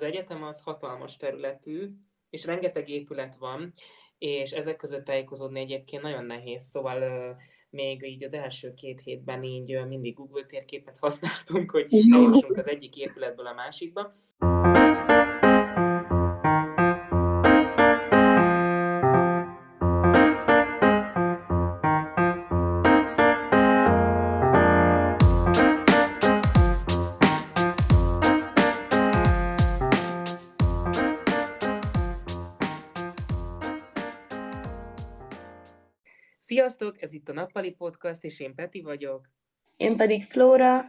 az egyetem az hatalmas területű, és rengeteg épület van, és ezek között tájékozódni egyébként nagyon nehéz, szóval még így az első két hétben így mindig Google térképet használtunk, hogy eljussunk az egyik épületből a másikba. Sziasztok, ez itt a Nappali Podcast, és én Peti vagyok. Én pedig Flóra.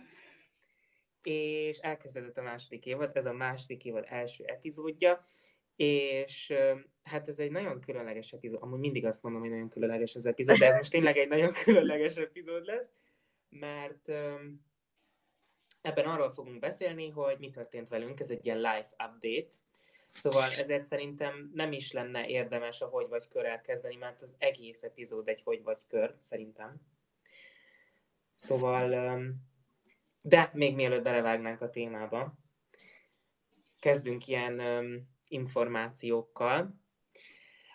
És elkezdődött a második évad, ez a második évad első epizódja, és hát ez egy nagyon különleges epizód. Amúgy mindig azt mondom, hogy nagyon különleges az epizód, de ez most tényleg egy nagyon különleges epizód lesz, mert ebben arról fogunk beszélni, hogy mi történt velünk, ez egy ilyen live update, Szóval ezért szerintem nem is lenne érdemes a hogy vagy kör elkezdeni, mert az egész epizód egy hogy vagy kör, szerintem. Szóval, de még mielőtt belevágnánk a témába, kezdünk ilyen információkkal,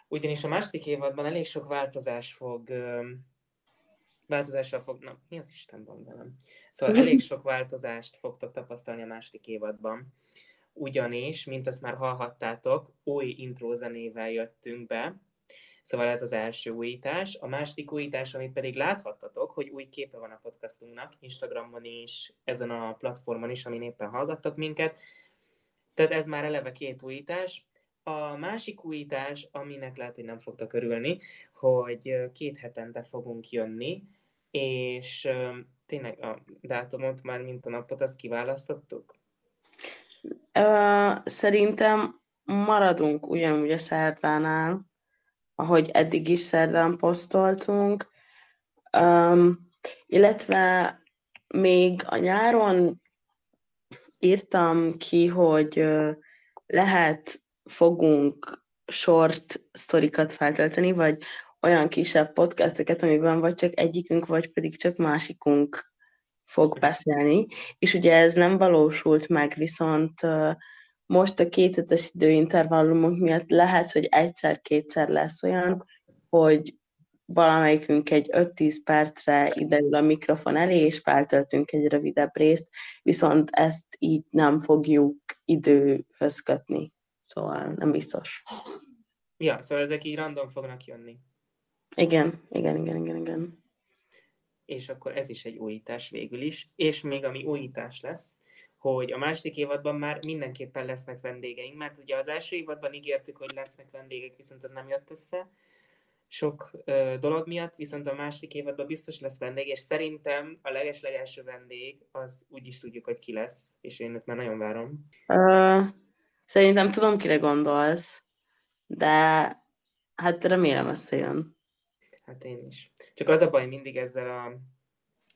ugyanis a második évadban elég sok változás fog, változással fog, na, mi az Isten van velem? Szóval elég sok változást fogtok tapasztalni a második évadban ugyanis, mint azt már hallhattátok, új intro zenével jöttünk be, Szóval ez az első újítás. A második újítás, amit pedig láthattatok, hogy új képe van a podcastunknak, Instagramon is, ezen a platformon is, amin éppen hallgattok minket. Tehát ez már eleve két újítás. A másik újítás, aminek lehet, hogy nem fogtok örülni, hogy két hetente fogunk jönni, és tényleg a dátumot már, mint a napot, azt kiválasztottuk? Szerintem maradunk ugyanúgy a szerdánál, ahogy eddig is szerdán posztoltunk, um, illetve még a nyáron írtam ki, hogy lehet fogunk short sztorikat feltölteni, vagy olyan kisebb podcasteket, amiben vagy csak egyikünk, vagy pedig csak másikunk fog beszélni, és ugye ez nem valósult meg, viszont most a két hetes időintervallumok miatt lehet, hogy egyszer-kétszer lesz olyan, hogy valamelyikünk egy 5-10 percre ideül a mikrofon elé, és feltöltünk egy rövidebb részt, viszont ezt így nem fogjuk időhöz kötni. Szóval nem biztos. Ja, szóval ezek így random fognak jönni. Igen, igen, igen, igen, igen és akkor ez is egy újítás végül is. És még ami újítás lesz, hogy a második évadban már mindenképpen lesznek vendégeink, mert ugye az első évadban ígértük, hogy lesznek vendégek, viszont ez nem jött össze sok ö, dolog miatt, viszont a második évadban biztos lesz vendég, és szerintem a leges-legelső vendég, az úgy is tudjuk, hogy ki lesz, és én őt már nagyon várom. Uh, szerintem tudom, kire gondolsz, de hát remélem összejön. Hát én is. Csak az a baj mindig ezzel a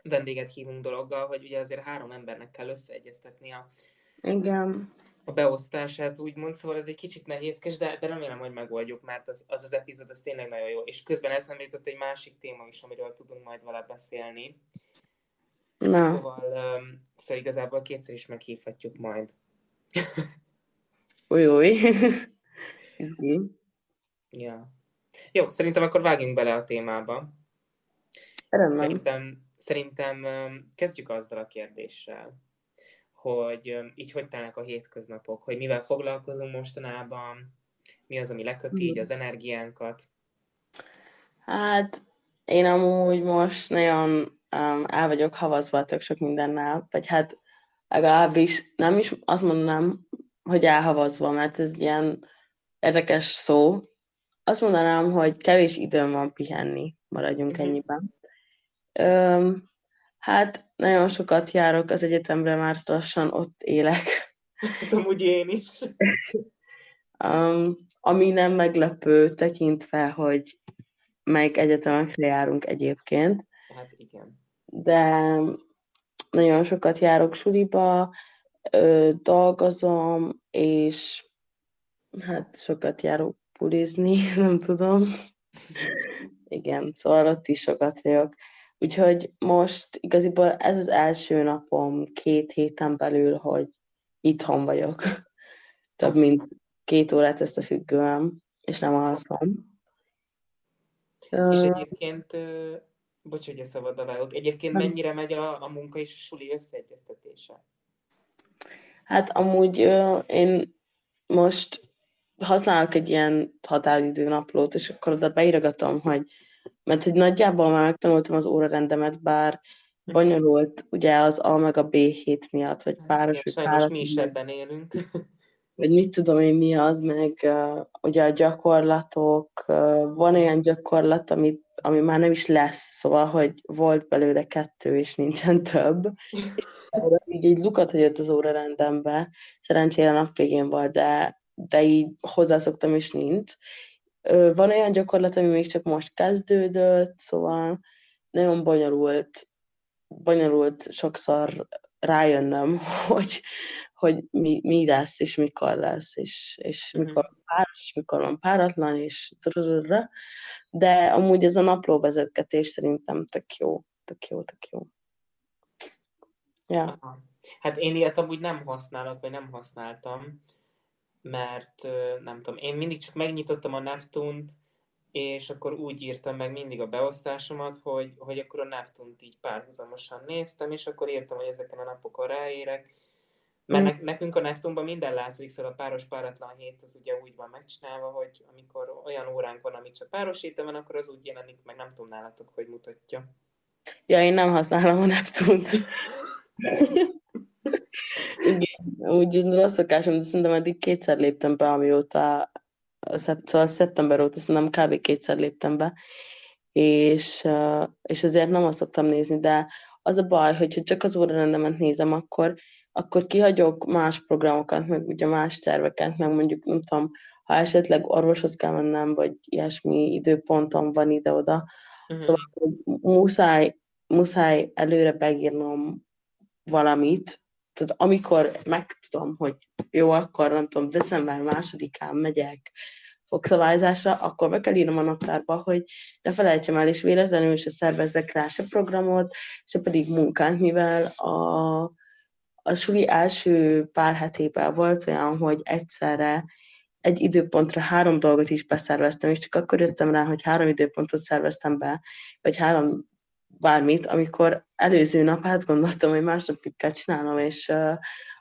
vendéget hívunk dologgal, hogy ugye azért három embernek kell összeegyeztetni a, Igen. a beosztását, úgymond, szóval ez egy kicsit nehézkes, de, de remélem, hogy megoldjuk, mert az, az az epizód az tényleg nagyon jó. És közben eszembe jutott egy másik téma is, amiről tudunk majd vele beszélni. Na. Szóval, um, szóval igazából kétszer is meghívhatjuk majd. Új, új. ja. Jó, szerintem akkor vágjunk bele a témába. Rendben. Szerintem, szerintem kezdjük azzal a kérdéssel, hogy így hogy telnek a hétköznapok, hogy mivel foglalkozunk mostanában, mi az, ami leköti így az energiánkat. Hát én amúgy most nagyon um, el vagyok havazva tök sok mindennel, vagy hát legalábbis nem is azt mondanám, hogy elhavazva, mert ez ilyen érdekes szó, azt mondanám, hogy kevés időm van pihenni, maradjunk mm-hmm. ennyiben. Öm, hát nagyon sokat járok az egyetemre, már lassan ott élek. Hát amúgy én is. um, ami nem meglepő, tekintve, hogy melyik egyetemekre járunk egyébként. Hát igen. De nagyon sokat járok suliba, ö, dolgozom, és hát sokat járok pulizni, nem tudom. Igen, szóval ott is sokat vagyok. Úgyhogy most igaziból ez az első napom két héten belül, hogy itthon vagyok. több mint két órát összefüggően, és nem alszom. És egyébként, bocs, hogy a szabad a egyébként mennyire megy a, a munka és a suli összeegyeztetése? Hát amúgy én most használok egy ilyen határidő naplót, és akkor oda beíragatom, hogy mert hogy nagyjából már megtanultam az órarendemet, bár hm. bonyolult ugye az A meg a B hét miatt, vagy páros, vagy páros. mi is ebben élünk. Vagy mit tudom én mi az, meg uh, ugye a gyakorlatok, uh, van olyan gyakorlat, amit, ami már nem is lesz, szóval, hogy volt belőle kettő, és nincsen több. És az így egy lukat hagyott az órarendembe, szerencsére nap végén volt, de, de így hozzászoktam, és nincs. Van olyan gyakorlat, ami még csak most kezdődött, szóval nagyon bonyolult, bonyolult sokszor rájönnöm, hogy, hogy mi, mi lesz, és mikor lesz, és, és uh-huh. mikor páros, mikor van páratlan, és de amúgy ez a napló vezetgetés szerintem tök jó, tök jó, tök jó. Ja. Hát én ilyet amúgy nem használok, vagy nem használtam, mert nem tudom, én mindig csak megnyitottam a Neptunt, és akkor úgy írtam meg mindig a beosztásomat, hogy, hogy akkor a Neptunt így párhuzamosan néztem, és akkor írtam, hogy ezeken a napokon ráérek, mert ne, nekünk a Neptunban minden látszik, szóval a páros páratlan hét az ugye úgy van megcsinálva, hogy amikor olyan óránk van, amit csak párosítom van, akkor az úgy jelenik, meg nem tudom nálatok, hogy mutatja. Ja, én nem használom a Neptunt. Úgy ez rossz szokásom, de szerintem eddig kétszer léptem be, amióta szóval szeptember óta szerintem kb. kétszer léptem be, és, és ezért nem azt szoktam nézni, de az a baj, hogyha csak az órarendemet nézem, akkor, akkor kihagyok más programokat, meg ugye más terveket, meg mondjuk, nem tudom, ha esetleg orvoshoz kell mennem, vagy ilyesmi időpontom van ide-oda, uh-huh. szóval muszáj, muszáj előre begírnom valamit, tehát amikor megtudom, hogy jó, akkor nem tudom, december másodikán megyek fogszabályzásra, akkor be kell írnom a naptárba, hogy ne felejtsem el, és véletlenül se szervezzek rá se programot, se pedig munkát, mivel a, a suli első pár hetében volt olyan, hogy egyszerre egy időpontra három dolgot is beszerveztem, és csak akkor jöttem rá, hogy három időpontot szerveztem be, vagy három bármit, amikor előző nap átgondoltam, hogy másnap mit kell csinálnom, és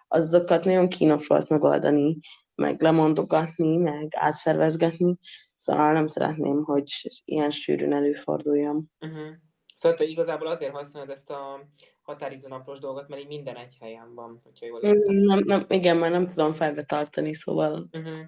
azokat nagyon kínos volt megoldani, meg lemondogatni, meg átszervezgetni, szóval nem szeretném, hogy ilyen sűrűn előforduljam. Uh-huh. Szóval te igazából azért használod ezt a határidőnapos dolgot, mert így minden egy helyen van, hogyha jól értem. Nem, nem, igen, már nem tudom felbe tartani, szóval... Uh-huh.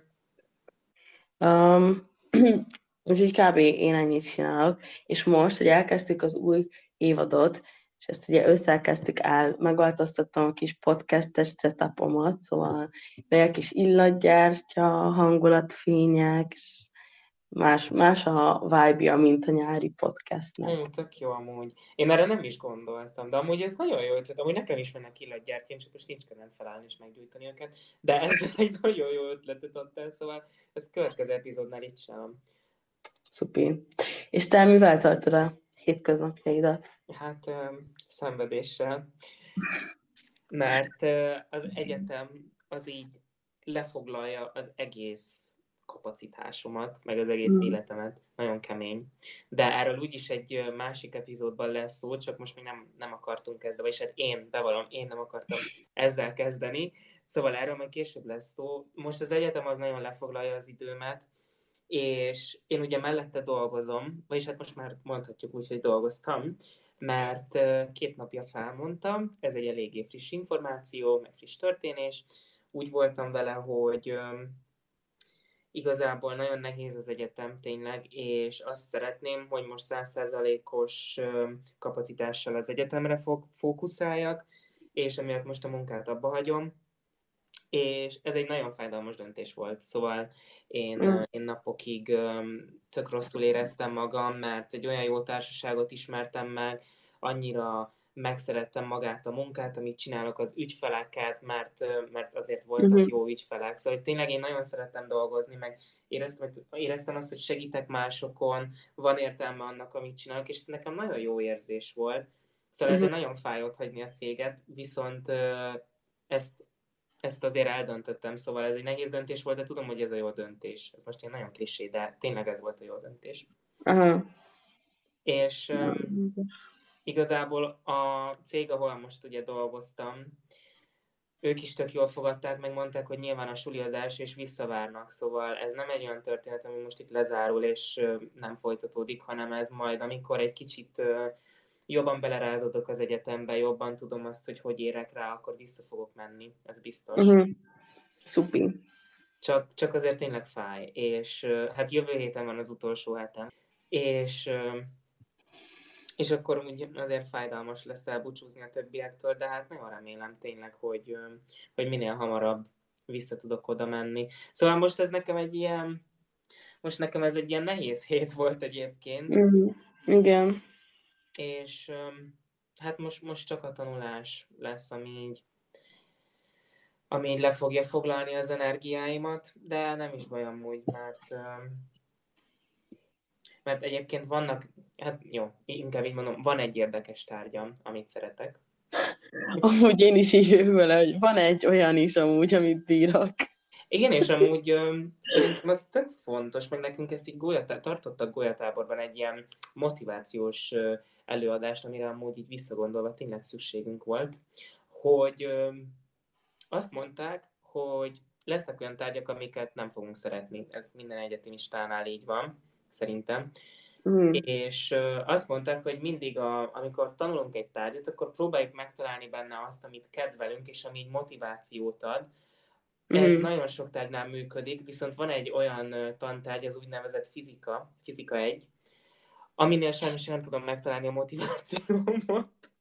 Um, Úgyhogy kb. én ennyit csinálok, és most, hogy elkezdtük az új évadot, és ezt ugye összekezdtük el, megváltoztattam a kis podcastes setupomat, szóval egy kis illatgyártya, hangulatfények, és más, más a vibe mint a nyári podcastnek. Mm, tök jó amúgy. Én erre nem is gondoltam, de amúgy ez nagyon jó ötlet. Amúgy nekem is mennek illatgyártya, csak most nincs kedvem felállni és meggyújtani őket, de ez egy nagyon jó ötletet adtál, szóval ezt következő epizódnál itt sem. Szupi. És te mivel tartod a hétköznapjaidat? Hát szenvedéssel. Mert az egyetem az így lefoglalja az egész kapacitásomat, meg az egész mm. életemet. Nagyon kemény. De erről úgyis egy másik epizódban lesz szó, csak most még nem, nem akartunk kezdeni, és hát én bevallom, én nem akartam ezzel kezdeni. Szóval erről majd később lesz szó. Most az egyetem az nagyon lefoglalja az időmet, és én ugye mellette dolgozom, vagyis hát most már mondhatjuk úgy, hogy dolgoztam, mert két napja felmondtam, ez egy eléggé friss információ, meg friss történés. Úgy voltam vele, hogy igazából nagyon nehéz az egyetem tényleg, és azt szeretném, hogy most százszerzalékos kapacitással az egyetemre fókuszáljak, és emiatt most a munkát abba hagyom, és ez egy nagyon fájdalmas döntés volt, szóval én, mm. én napokig tök rosszul éreztem magam, mert egy olyan jó társaságot ismertem meg, annyira megszerettem magát a munkát, amit csinálok az ügyfeleket, mert, mert azért voltak mm-hmm. jó ügyfelek. Szóval hogy tényleg én nagyon szerettem dolgozni, meg éreztem, éreztem azt, hogy segítek másokon, van értelme annak, amit csinálok, és ez nekem nagyon jó érzés volt. Szóval mm-hmm. ezért nagyon fájott hagyni a céget, viszont ezt ezt azért eldöntöttem, szóval ez egy nehéz döntés volt, de tudom, hogy ez a jó döntés. Ez most egy nagyon klisé, de tényleg ez volt a jó döntés. Aha. És um, igazából a cég, ahol most ugye dolgoztam, ők is tök jól fogadták, meg mondták, hogy nyilván a suli az első, és visszavárnak, szóval ez nem egy olyan történet, ami most itt lezárul, és nem folytatódik, hanem ez majd, amikor egy kicsit jobban belerázodok az egyetembe, jobban tudom azt, hogy hogy érek rá, akkor vissza fogok menni, ez biztos. Uh-huh. Szupi. Csak, csak azért tényleg fáj, és hát jövő héten van az utolsó hetem, és és akkor úgy azért fájdalmas lesz elbúcsúzni a többiektől, de hát nagyon remélem tényleg, hogy, hogy minél hamarabb vissza tudok oda menni. Szóval most ez nekem egy ilyen, most nekem ez egy ilyen nehéz hét volt egyébként. Mm, igen. És hát most, most csak a tanulás lesz, ami így, ami így le fogja foglalni az energiáimat, de nem is baj amúgy, mert mert egyébként vannak, hát jó, inkább így mondom, van egy érdekes tárgyam, amit szeretek. Amúgy én is így vele, hogy van egy olyan is amúgy, amit bírok. Igen, és amúgy szerintem az tök fontos, meg nekünk ezt így golyatá, tartottak golyatáborban egy ilyen motivációs előadást, amire amúgy így visszagondolva tényleg szükségünk volt, hogy azt mondták, hogy lesznek olyan tárgyak, amiket nem fogunk szeretni. Ez minden egyetemistánál így van szerintem. Mm. És azt mondták, hogy mindig, a, amikor tanulunk egy tárgyat, akkor próbáljuk megtalálni benne azt, amit kedvelünk, és ami motivációt ad. Mm. Ez nagyon sok tárgynál működik, viszont van egy olyan tantárgy, az úgynevezett fizika, fizika egy, aminél sajnos nem tudom megtalálni a motivációmat.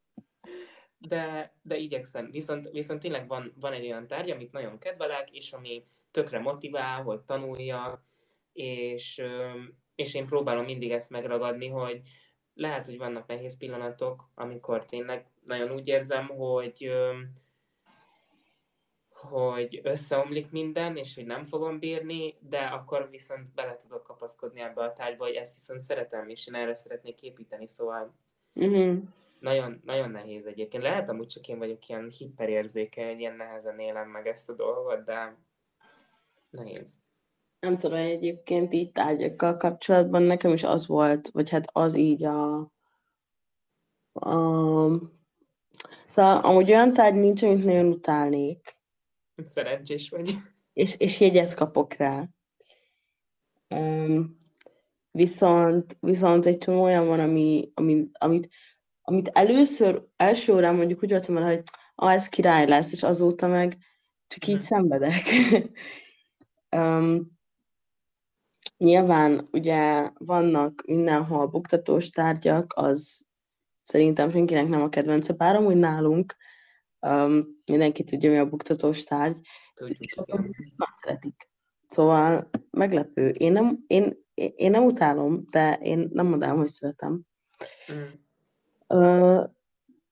De, de igyekszem. Viszont, viszont tényleg van, van egy olyan tárgy, amit nagyon kedvelek, és ami tökre motivál, hogy tanuljak, és, és én próbálom mindig ezt megragadni, hogy lehet, hogy vannak nehéz pillanatok, amikor tényleg nagyon úgy érzem, hogy hogy összeomlik minden, és hogy nem fogom bírni, de akkor viszont bele tudok kapaszkodni ebbe a tárgyba, hogy ezt viszont szeretem, és én erre szeretnék építeni, szóval uh-huh. nagyon, nagyon nehéz egyébként. Lehet amúgy csak én vagyok ilyen hiperérzékeny, ilyen nehezen élem meg ezt a dolgot, de nehéz nem tudom, egyébként így tárgyakkal kapcsolatban nekem is az volt, vagy hát az így a, a szóval amúgy olyan tárgy nincs, amit nagyon utálnék. Szerencsés vagy. És, és jegyet kapok rá. Um, viszont, viszont egy csomó olyan van, ami, ami, amit, amit először, első órán mondjuk úgy voltam hogy ah, ez király lesz, és azóta meg csak így hmm. szenvedek. um, Nyilván ugye vannak mindenhol buktatós tárgyak, az szerintem senkinek nem a kedvence, bár amúgy nálunk um, mindenki tudja, mi a buktatós tárgy, Tudjuk, és azt már szeretik. Szóval meglepő. Én nem, én, én nem utálom, de én nem mondanám, hogy szeretem. Mm. Uh,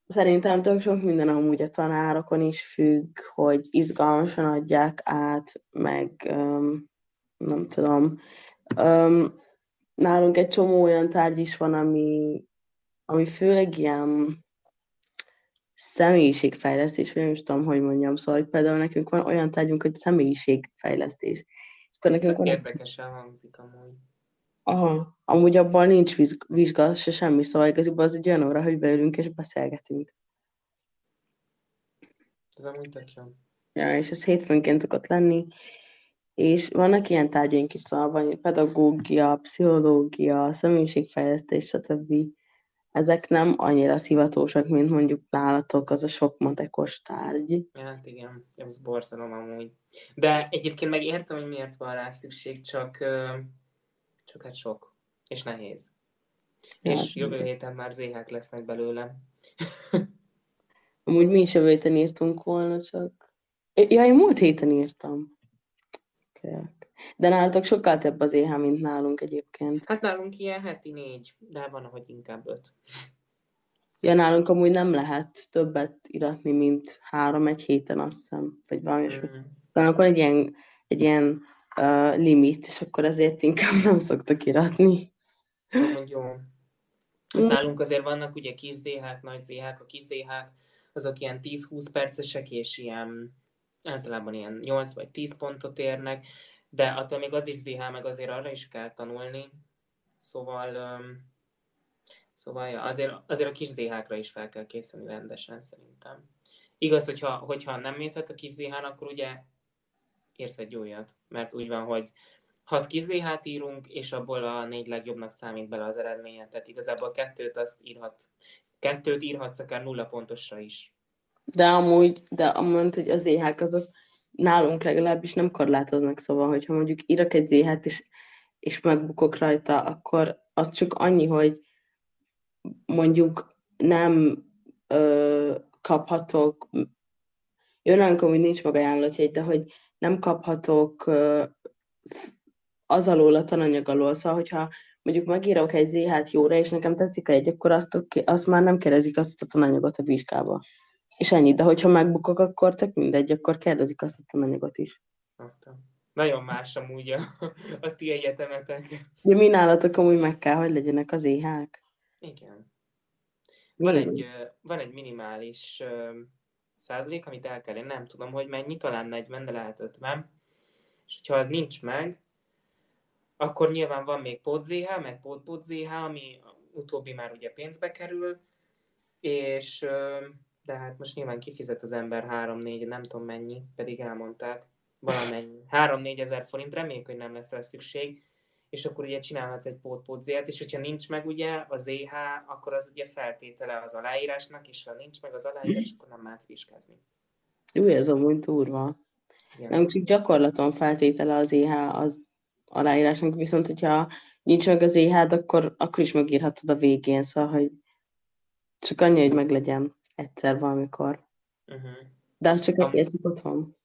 szerintem tök sok minden amúgy a tanárokon is függ, hogy izgalmasan adják át, meg um, nem tudom, Um, nálunk egy csomó olyan tárgy is van, ami, ami főleg ilyen személyiségfejlesztés, vagy nem is tudom, hogy mondjam, szóval hogy például nekünk van olyan tárgyunk, hogy személyiségfejlesztés. És akkor nekünk van... Érdekesen hangzik amúgy. Aha, amúgy abban nincs vizsga, se semmi, szóval igazából az egy olyan óra, hogy beülünk és beszélgetünk. Ez amúgy tök jó. Ja, és ez hétfőnként szokott lenni, és vannak ilyen tárgyaink is, szóval van pedagógia, pszichológia, személyiségfejlesztés, stb. Ezek nem annyira szivatósak, mint mondjuk nálatok az a sok matekos tárgy. Hát igen, ez borzalom amúgy. De egyébként meg értem, hogy miért van rá szükség, csak, csak hát sok, és nehéz. Ja, és jövő héten már zéhák lesznek belőle. Amúgy mi is jövő héten írtunk volna, csak... Ja, én múlt héten írtam. De nálatok sokkal több az éhe, mint nálunk egyébként. Hát nálunk ilyen heti négy, de van, ahogy inkább öt. Ja, nálunk amúgy nem lehet többet iratni, mint három egy héten, azt hiszem, vagy valami mm. De akkor egy ilyen, egy ilyen uh, limit, és akkor ezért inkább nem szoktak iratni. Szóval jó. Hát nálunk azért vannak ugye kis zéhák, nagy zéhák. A kis zéhák azok ilyen 10-20 percesek, és ilyen általában ilyen 8 vagy 10 pontot érnek, de attól még az is ZH, meg azért arra is kell tanulni, szóval, szóval ja, azért, azért a kis ZH-kra is fel kell készülni rendesen szerintem. Igaz, hogyha, hogyha nem mész a kis zh akkor ugye érsz egy újat, mert úgy van, hogy hat kis ZH-t írunk, és abból a négy legjobbnak számít bele az eredménye. Tehát igazából kettőt azt írhat, kettőt írhatsz akár nulla pontosra is. De amúgy, de amúgy, hogy az ZH-k azok nálunk legalábbis nem korlátoznak, szóval, hogyha mondjuk írok egy ZH-t, és, és megbukok rajta, akkor az csak annyi, hogy mondjuk nem ö, kaphatok, jó, nem, hogy nincs magajánlatjegy, de hogy nem kaphatok ö, az alól a tananyag alól, szóval, hogyha mondjuk megírok egy ZH-t jóra, és nekem tetszik egy, akkor azt, azt már nem kérdezik azt a tananyagot a vizsgába. És ennyi, de hogyha megbukok, akkor tök mindegy, akkor kérdezik azt a tananyagot is. Aztán. Nagyon más amúgy a, a ti egyetemetek. De mi nálatok amúgy meg kell, hogy legyenek az éhák. Igen. Van egy, van egy minimális százalék, amit el kell, én nem tudom, hogy mennyi, talán 40, de lehet 50. És ha az nincs meg, akkor nyilván van még PodZH, meg PodPodZH, ami utóbbi már ugye pénzbe kerül, és de hát most nyilván kifizet az ember 3-4, nem tudom mennyi, pedig elmondták, valamennyi. 3-4 ezer forint, reméljük, hogy nem lesz rá szükség, és akkor ugye csinálhatsz egy pótpótzért, és hogyha nincs meg ugye az EH, akkor az ugye feltétele az aláírásnak, és ha nincs meg az aláírás, akkor nem mehetsz vizsgázni. Jó, ez amúgy durva. Igen. Nem csak gyakorlaton feltétele az EH az aláírásnak, viszont hogyha nincs meg az EH, akkor, akkor is megírhatod a végén, szóval, hogy csak annyi, hogy meglegyen egyszer valamikor. Uh-huh. De az csak Am- egy otthon.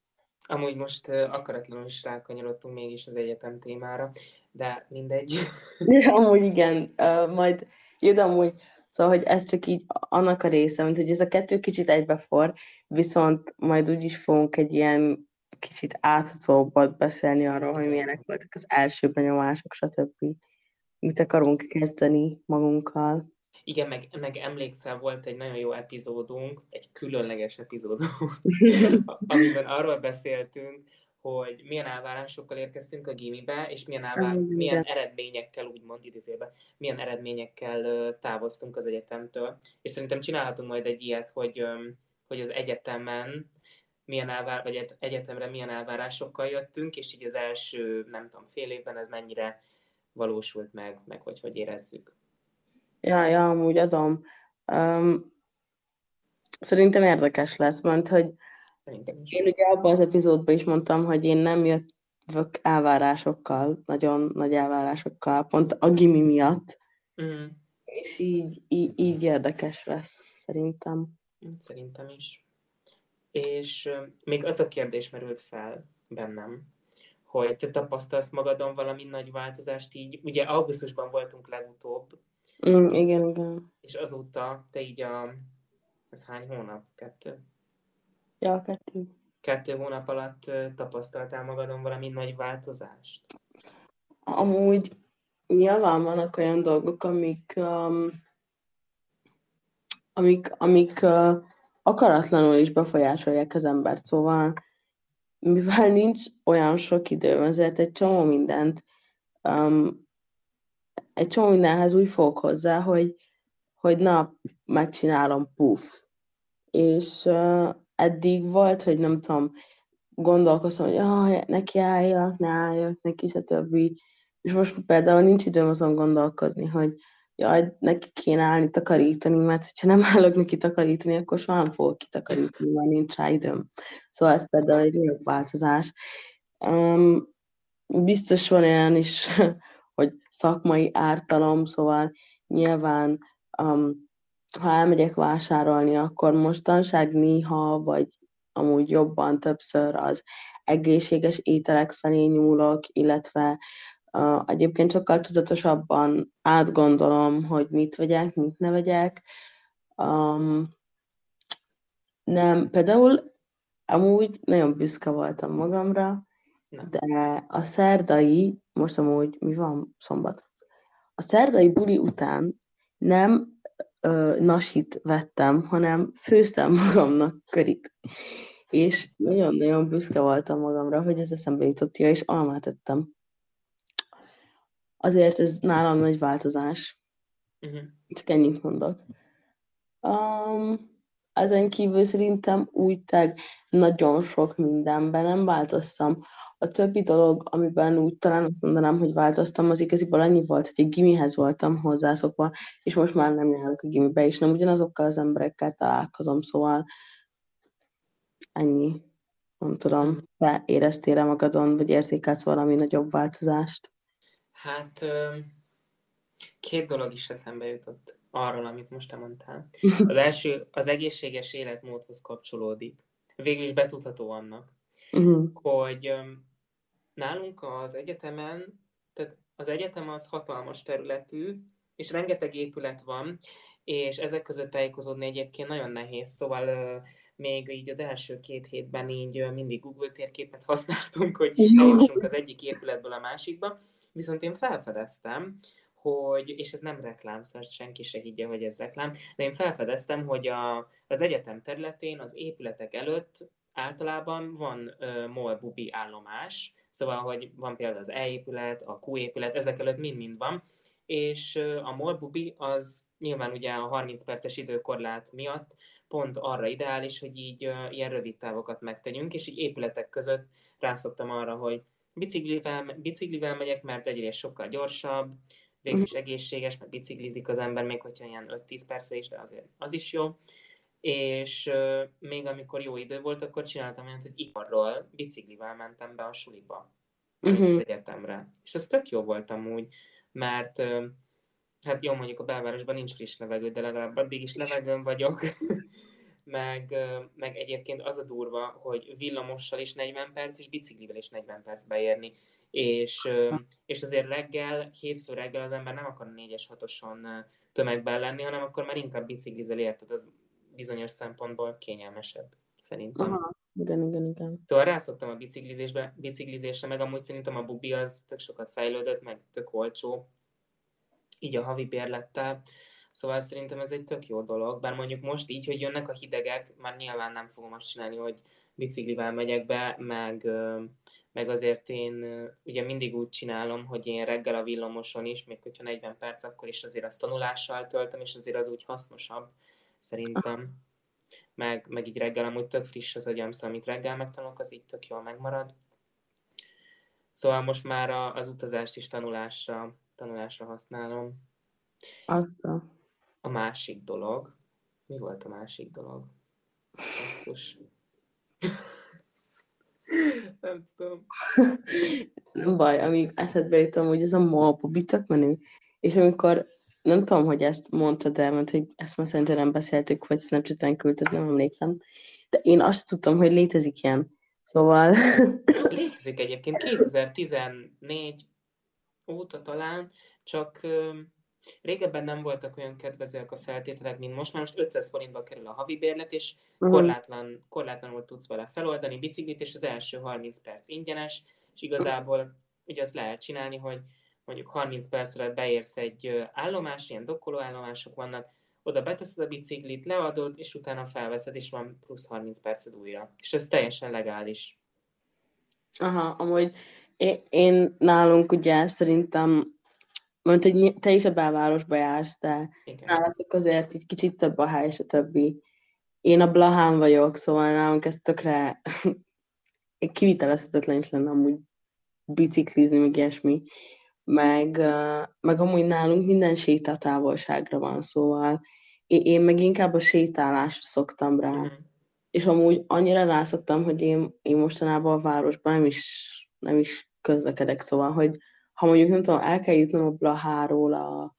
Amúgy most akaratlanul is rákanyarodtunk mégis az egyetem témára, de mindegy. ja, amúgy igen, uh, majd jó, amúgy, szóval, hogy ez csak így annak a része, mint hogy ez a kettő kicsit egybefor, viszont majd úgy is fogunk egy ilyen kicsit áthatóbbat beszélni arról, hogy milyenek voltak az első benyomások, stb. Mit akarunk kezdeni magunkkal. Igen, meg, meg emlékszel, volt egy nagyon jó epizódunk, egy különleges epizódunk, amiben arról beszéltünk, hogy milyen elvárásokkal érkeztünk a gimibe, és milyen, elvár, milyen eredményekkel, úgymond idézőben, milyen eredményekkel távoztunk az egyetemtől. És szerintem csinálhatunk majd egy ilyet, hogy, hogy az egyetemen milyen elvár, vagy egyetemre milyen elvárásokkal jöttünk, és így az első, nem tudom, fél évben ez mennyire valósult meg, meg hogy hogy érezzük. Ja, ja, amúgy adom. Um, szerintem érdekes lesz, mert hogy én ugye abban az epizódban is mondtam, hogy én nem jövök elvárásokkal, nagyon nagy elvárásokkal, pont a gimi miatt. Mm. És így, így, így érdekes lesz, szerintem. Szerintem is. És még az a kérdés merült fel bennem, hogy te tapasztalsz magadon valami nagy változást így, ugye augusztusban voltunk legutóbb, Mm, igen, igen. És azóta te így a... Ez hány hónap? Kettő? Ja, kettő. Kettő hónap alatt tapasztaltál magadon valami nagy változást? Amúgy nyilván vannak olyan dolgok, amik, um, amik, amik uh, akaratlanul is befolyásolják az embert, szóval mivel nincs olyan sok időm, ezért egy csomó mindent um, egy csomó mindenhez úgy fogok hozzá, hogy, hogy na, megcsinálom, puf. És uh, eddig volt, hogy nem tudom, gondolkoztam, hogy ah, neki álljak, ne álljak, neki, stb. És most például nincs időm azon gondolkozni, hogy jaj, neki kéne állni takarítani, mert ha nem állok neki takarítani, akkor soha nem fogok kitakarítani, mert nincs rá időm. Szóval ez például egy nagyobb változás. Um, biztos van olyan is, hogy szakmai ártalom, szóval nyilván um, ha elmegyek vásárolni, akkor mostanság néha, vagy amúgy jobban többször az egészséges ételek felé nyúlok, illetve uh, egyébként sokkal tudatosabban átgondolom, hogy mit vegyek, mit ne vegyek. Um, nem, például amúgy nagyon büszke voltam magamra, de a szerdai, most amúgy mi van szombat? A szerdai buli után nem ö, nasit vettem, hanem főztem magamnak körit. És nagyon-nagyon büszke voltam magamra, hogy ez eszembe jutott, ja, és almát ettem. Azért ez nálam nagy változás. Uh-huh. Csak ennyit mondok. Um, ezen kívül szerintem úgy teg nagyon sok mindenben nem változtam. A többi dolog, amiben úgy talán azt mondanám, hogy változtam, az igaziból annyi volt, hogy a gimihez voltam hozzászokva, és most már nem járok a gimibe, és nem ugyanazokkal az emberekkel találkozom, szóval ennyi. Nem tudom, te éreztél magadon, vagy érzékelsz valami nagyobb változást? Hát két dolog is eszembe jutott arról, amit most te mondtál. Az első, az egészséges életmódhoz kapcsolódik. Végül is betudható annak, uh-huh. hogy nálunk az egyetemen, tehát az egyetem az hatalmas területű, és rengeteg épület van, és ezek között tájékozódni egyébként nagyon nehéz, szóval még így az első két hétben így mindig Google térképet használtunk, hogy eljussunk az egyik épületből a másikba, viszont én felfedeztem, hogy, és ez nem reklám, szóval senki se higgye, hogy ez reklám, de én felfedeztem, hogy a, az egyetem területén az épületek előtt általában van bubi állomás, szóval, hogy van például az E-épület, a Q épület, ezek előtt mind-mind van, és a MOL az nyilván ugye a 30 perces időkorlát miatt pont arra ideális, hogy így uh, ilyen rövid távokat megtegyünk, és így épületek között rászoktam arra, hogy biciklivel, biciklivel megyek, mert egyrészt sokkal gyorsabb, végül is egészséges, mert biciklizik az ember, még hogyha ilyen 5-10 perce is, de azért az is jó. És uh, még amikor jó idő volt, akkor csináltam olyan, hogy iparról biciklivel mentem be a suliba, uh-huh. egyetemre. És ez tök jó voltam úgy, mert uh, hát jó, mondjuk a belvárosban nincs friss levegő, de legalább addig is levegőn vagyok. meg, meg egyébként az a durva, hogy villamossal is 40 perc, és biciklivel is 40 perc beérni. És, és azért reggel, hétfő reggel az ember nem akar 4-es 6-oson tömegben lenni, hanem akkor már inkább biciklizel érted, az bizonyos szempontból kényelmesebb, szerintem. Aha, igen, igen, igen. Szóval rászoktam a biciklizésbe, biciklizésre, meg amúgy szerintem a bubi az tök sokat fejlődött, meg tök olcsó, így a havi bérlettel. Szóval szerintem ez egy tök jó dolog, bár mondjuk most így, hogy jönnek a hidegek, már nyilván nem fogom azt csinálni, hogy biciklivel megyek be, meg, meg azért én ugye mindig úgy csinálom, hogy én reggel a villamoson is, még hogyha 40 perc, akkor is azért azt tanulással töltöm, és azért az úgy hasznosabb, szerintem. Meg, meg így reggel amúgy tök friss az agyam, szóval amit reggel megtanulok, az így tök jól megmarad. Szóval most már a, az utazást is tanulásra, tanulásra használom. Azt. A másik dolog, mi volt a másik dolog? Basszus. nem tudom. nem baj, amíg eszedbe jutom, hogy ez a malpobi tök menő. És amikor, nem tudom, hogy ezt mondtad el, mert hogy ezt Messengeren beszéltük, vagy Snapchat-en küldted, nem emlékszem. De én azt tudtam, hogy létezik ilyen. Szóval... létezik egyébként 2014 óta talán, csak Régebben nem voltak olyan kedvezőek a feltételek, mint most. Már most 500 forintba kerül a havi bérlet, és uh-huh. korlátlan, korlátlanul tudsz vele feloldani biciklit, és az első 30 perc ingyenes, és igazából ugye azt lehet csinálni, hogy mondjuk 30 perc alatt beérsz egy állomás, ilyen dokkoló állomások vannak, oda beteszed a biciklit, leadod, és utána felveszed, és van plusz 30 perced újra. És ez teljesen legális. Aha, amúgy én, én nálunk ugye szerintem mert hogy te is a belvárosba jársz, de Igen. nálatok azért egy kicsit több a hely, és a többi. Én a Blahán vagyok, szóval nálunk ez tökre kivitelezhetetlen is lenne amúgy biciklizni, meg ilyesmi. Meg, meg amúgy nálunk minden sétatávolságra van, szóval én meg inkább a sétálásra szoktam rá. Mm. És amúgy annyira rászoktam, hogy én, én mostanában a városban nem is, nem is közlekedek, szóval, hogy ha mondjuk nem tudom, el kell jutnom a Blaháról a,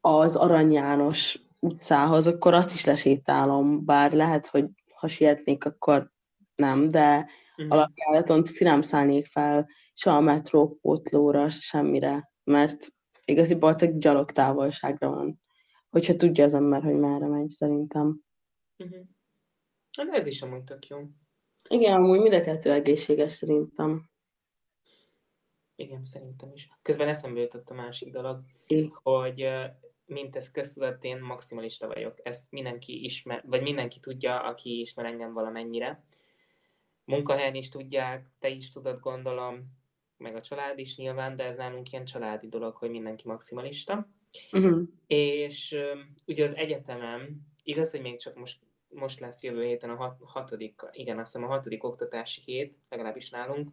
az Arany János utcához, akkor azt is lesétálom, bár lehet, hogy ha sietnék, akkor nem, de uh-huh. alapjáraton nem szállnék fel se a metró potlóra, se semmire, mert igaziból csak gyalog távolságra van, hogyha tudja az ember, hogy merre megy, szerintem. Uh-huh. Ez is amúgy tök jó. Igen, amúgy mind a kettő egészséges szerintem. Igen, szerintem is. Közben eszembe jutott a másik dolog, mm. hogy mint ez köztudat, én maximalista vagyok. Ezt mindenki ismer, vagy mindenki tudja, aki ismer engem valamennyire. Munkahelyen is tudják, te is tudod, gondolom, meg a család is nyilván, de ez nálunk ilyen családi dolog, hogy mindenki maximalista. Uh-huh. És ugye az egyetemem, igaz, hogy még csak most, most lesz jövő héten a hat, hatodik, igen, azt hiszem a hatodik oktatási hét, legalábbis nálunk,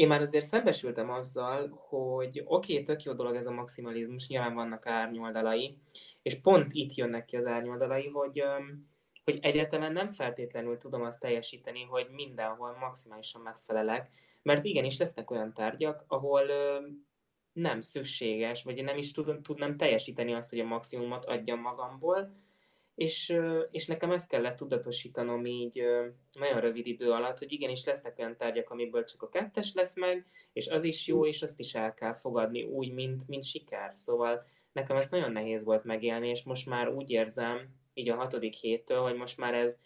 én már azért szembesültem azzal, hogy oké, okay, tök jó dolog ez a maximalizmus, nyilván vannak árnyoldalai, és pont itt jönnek ki az árnyoldalai, hogy, hogy egyetemen nem feltétlenül tudom azt teljesíteni, hogy mindenhol maximálisan megfelelek, mert igenis lesznek olyan tárgyak, ahol nem szükséges, vagy én nem is tudom, tudnám teljesíteni azt, hogy a maximumot adjam magamból, és, és nekem ezt kellett tudatosítanom így nagyon rövid idő alatt, hogy igenis lesznek olyan tárgyak, amiből csak a kettes lesz meg, és az is jó, és azt is el kell fogadni úgy, mint, mint siker. Szóval nekem ez nagyon nehéz volt megélni, és most már úgy érzem, így a hatodik héttől, hogy most már ez,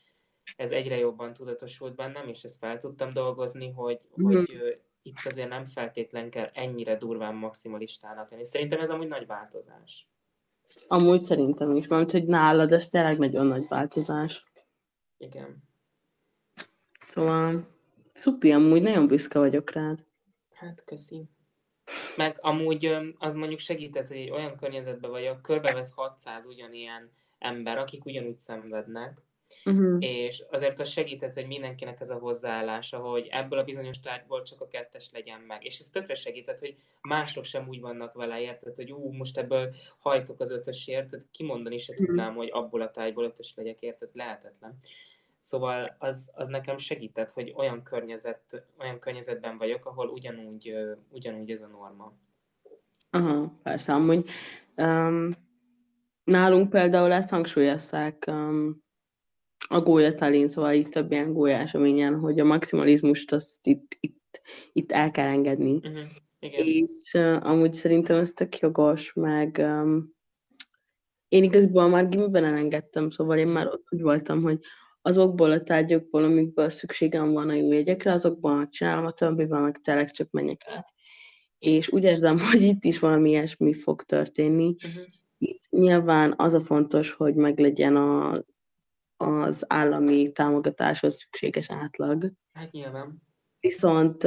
ez egyre jobban tudatosult bennem, és ezt fel tudtam dolgozni, hogy, mm. hogy itt azért nem feltétlen kell ennyire durván maximalistának lenni. Szerintem ez amúgy nagy változás. Amúgy szerintem is, mert hogy nálad ez tényleg nagyon nagy változás. Igen. Szóval, szupi, amúgy nagyon büszke vagyok rád. Hát, köszi. Meg amúgy az mondjuk segített, hogy olyan környezetben vagyok, körbevesz 600 ugyanilyen ember, akik ugyanúgy szenvednek, Uh-huh. És azért az segített, hogy mindenkinek ez a hozzáállása, hogy ebből a bizonyos tárgyból csak a kettes legyen meg. És ez tökre segített, hogy mások sem úgy vannak vele, érted, hogy ú, most ebből hajtok az ötösért, tehát kimondani se uh-huh. tudnám, hogy abból a tárgyból ötös legyek, érted, lehetetlen. Szóval az, az nekem segített, hogy olyan, környezet, olyan környezetben vagyok, ahol ugyanúgy, ugyanúgy ez a norma. Aha, persze, amúgy um, nálunk például ezt hangsúlyozták um, a gólyatalin, szóval itt több ilyen gólyásoményen, hogy a maximalizmust azt itt, itt, itt el kell engedni. Uh-huh. Igen. És uh, amúgy szerintem ez tök jogos, meg um, én igazából már gimiben elengedtem, szóval én már ott úgy voltam, hogy azokból a tárgyakból, amikből szükségem van a jó jegyekre, azokban csinálom, a többiben meg tényleg csak menjek át. És úgy érzem, hogy itt is valami ilyesmi fog történni. Uh-huh. Itt nyilván az a fontos, hogy meglegyen a az állami támogatáshoz szükséges átlag. Hát nyilván. Viszont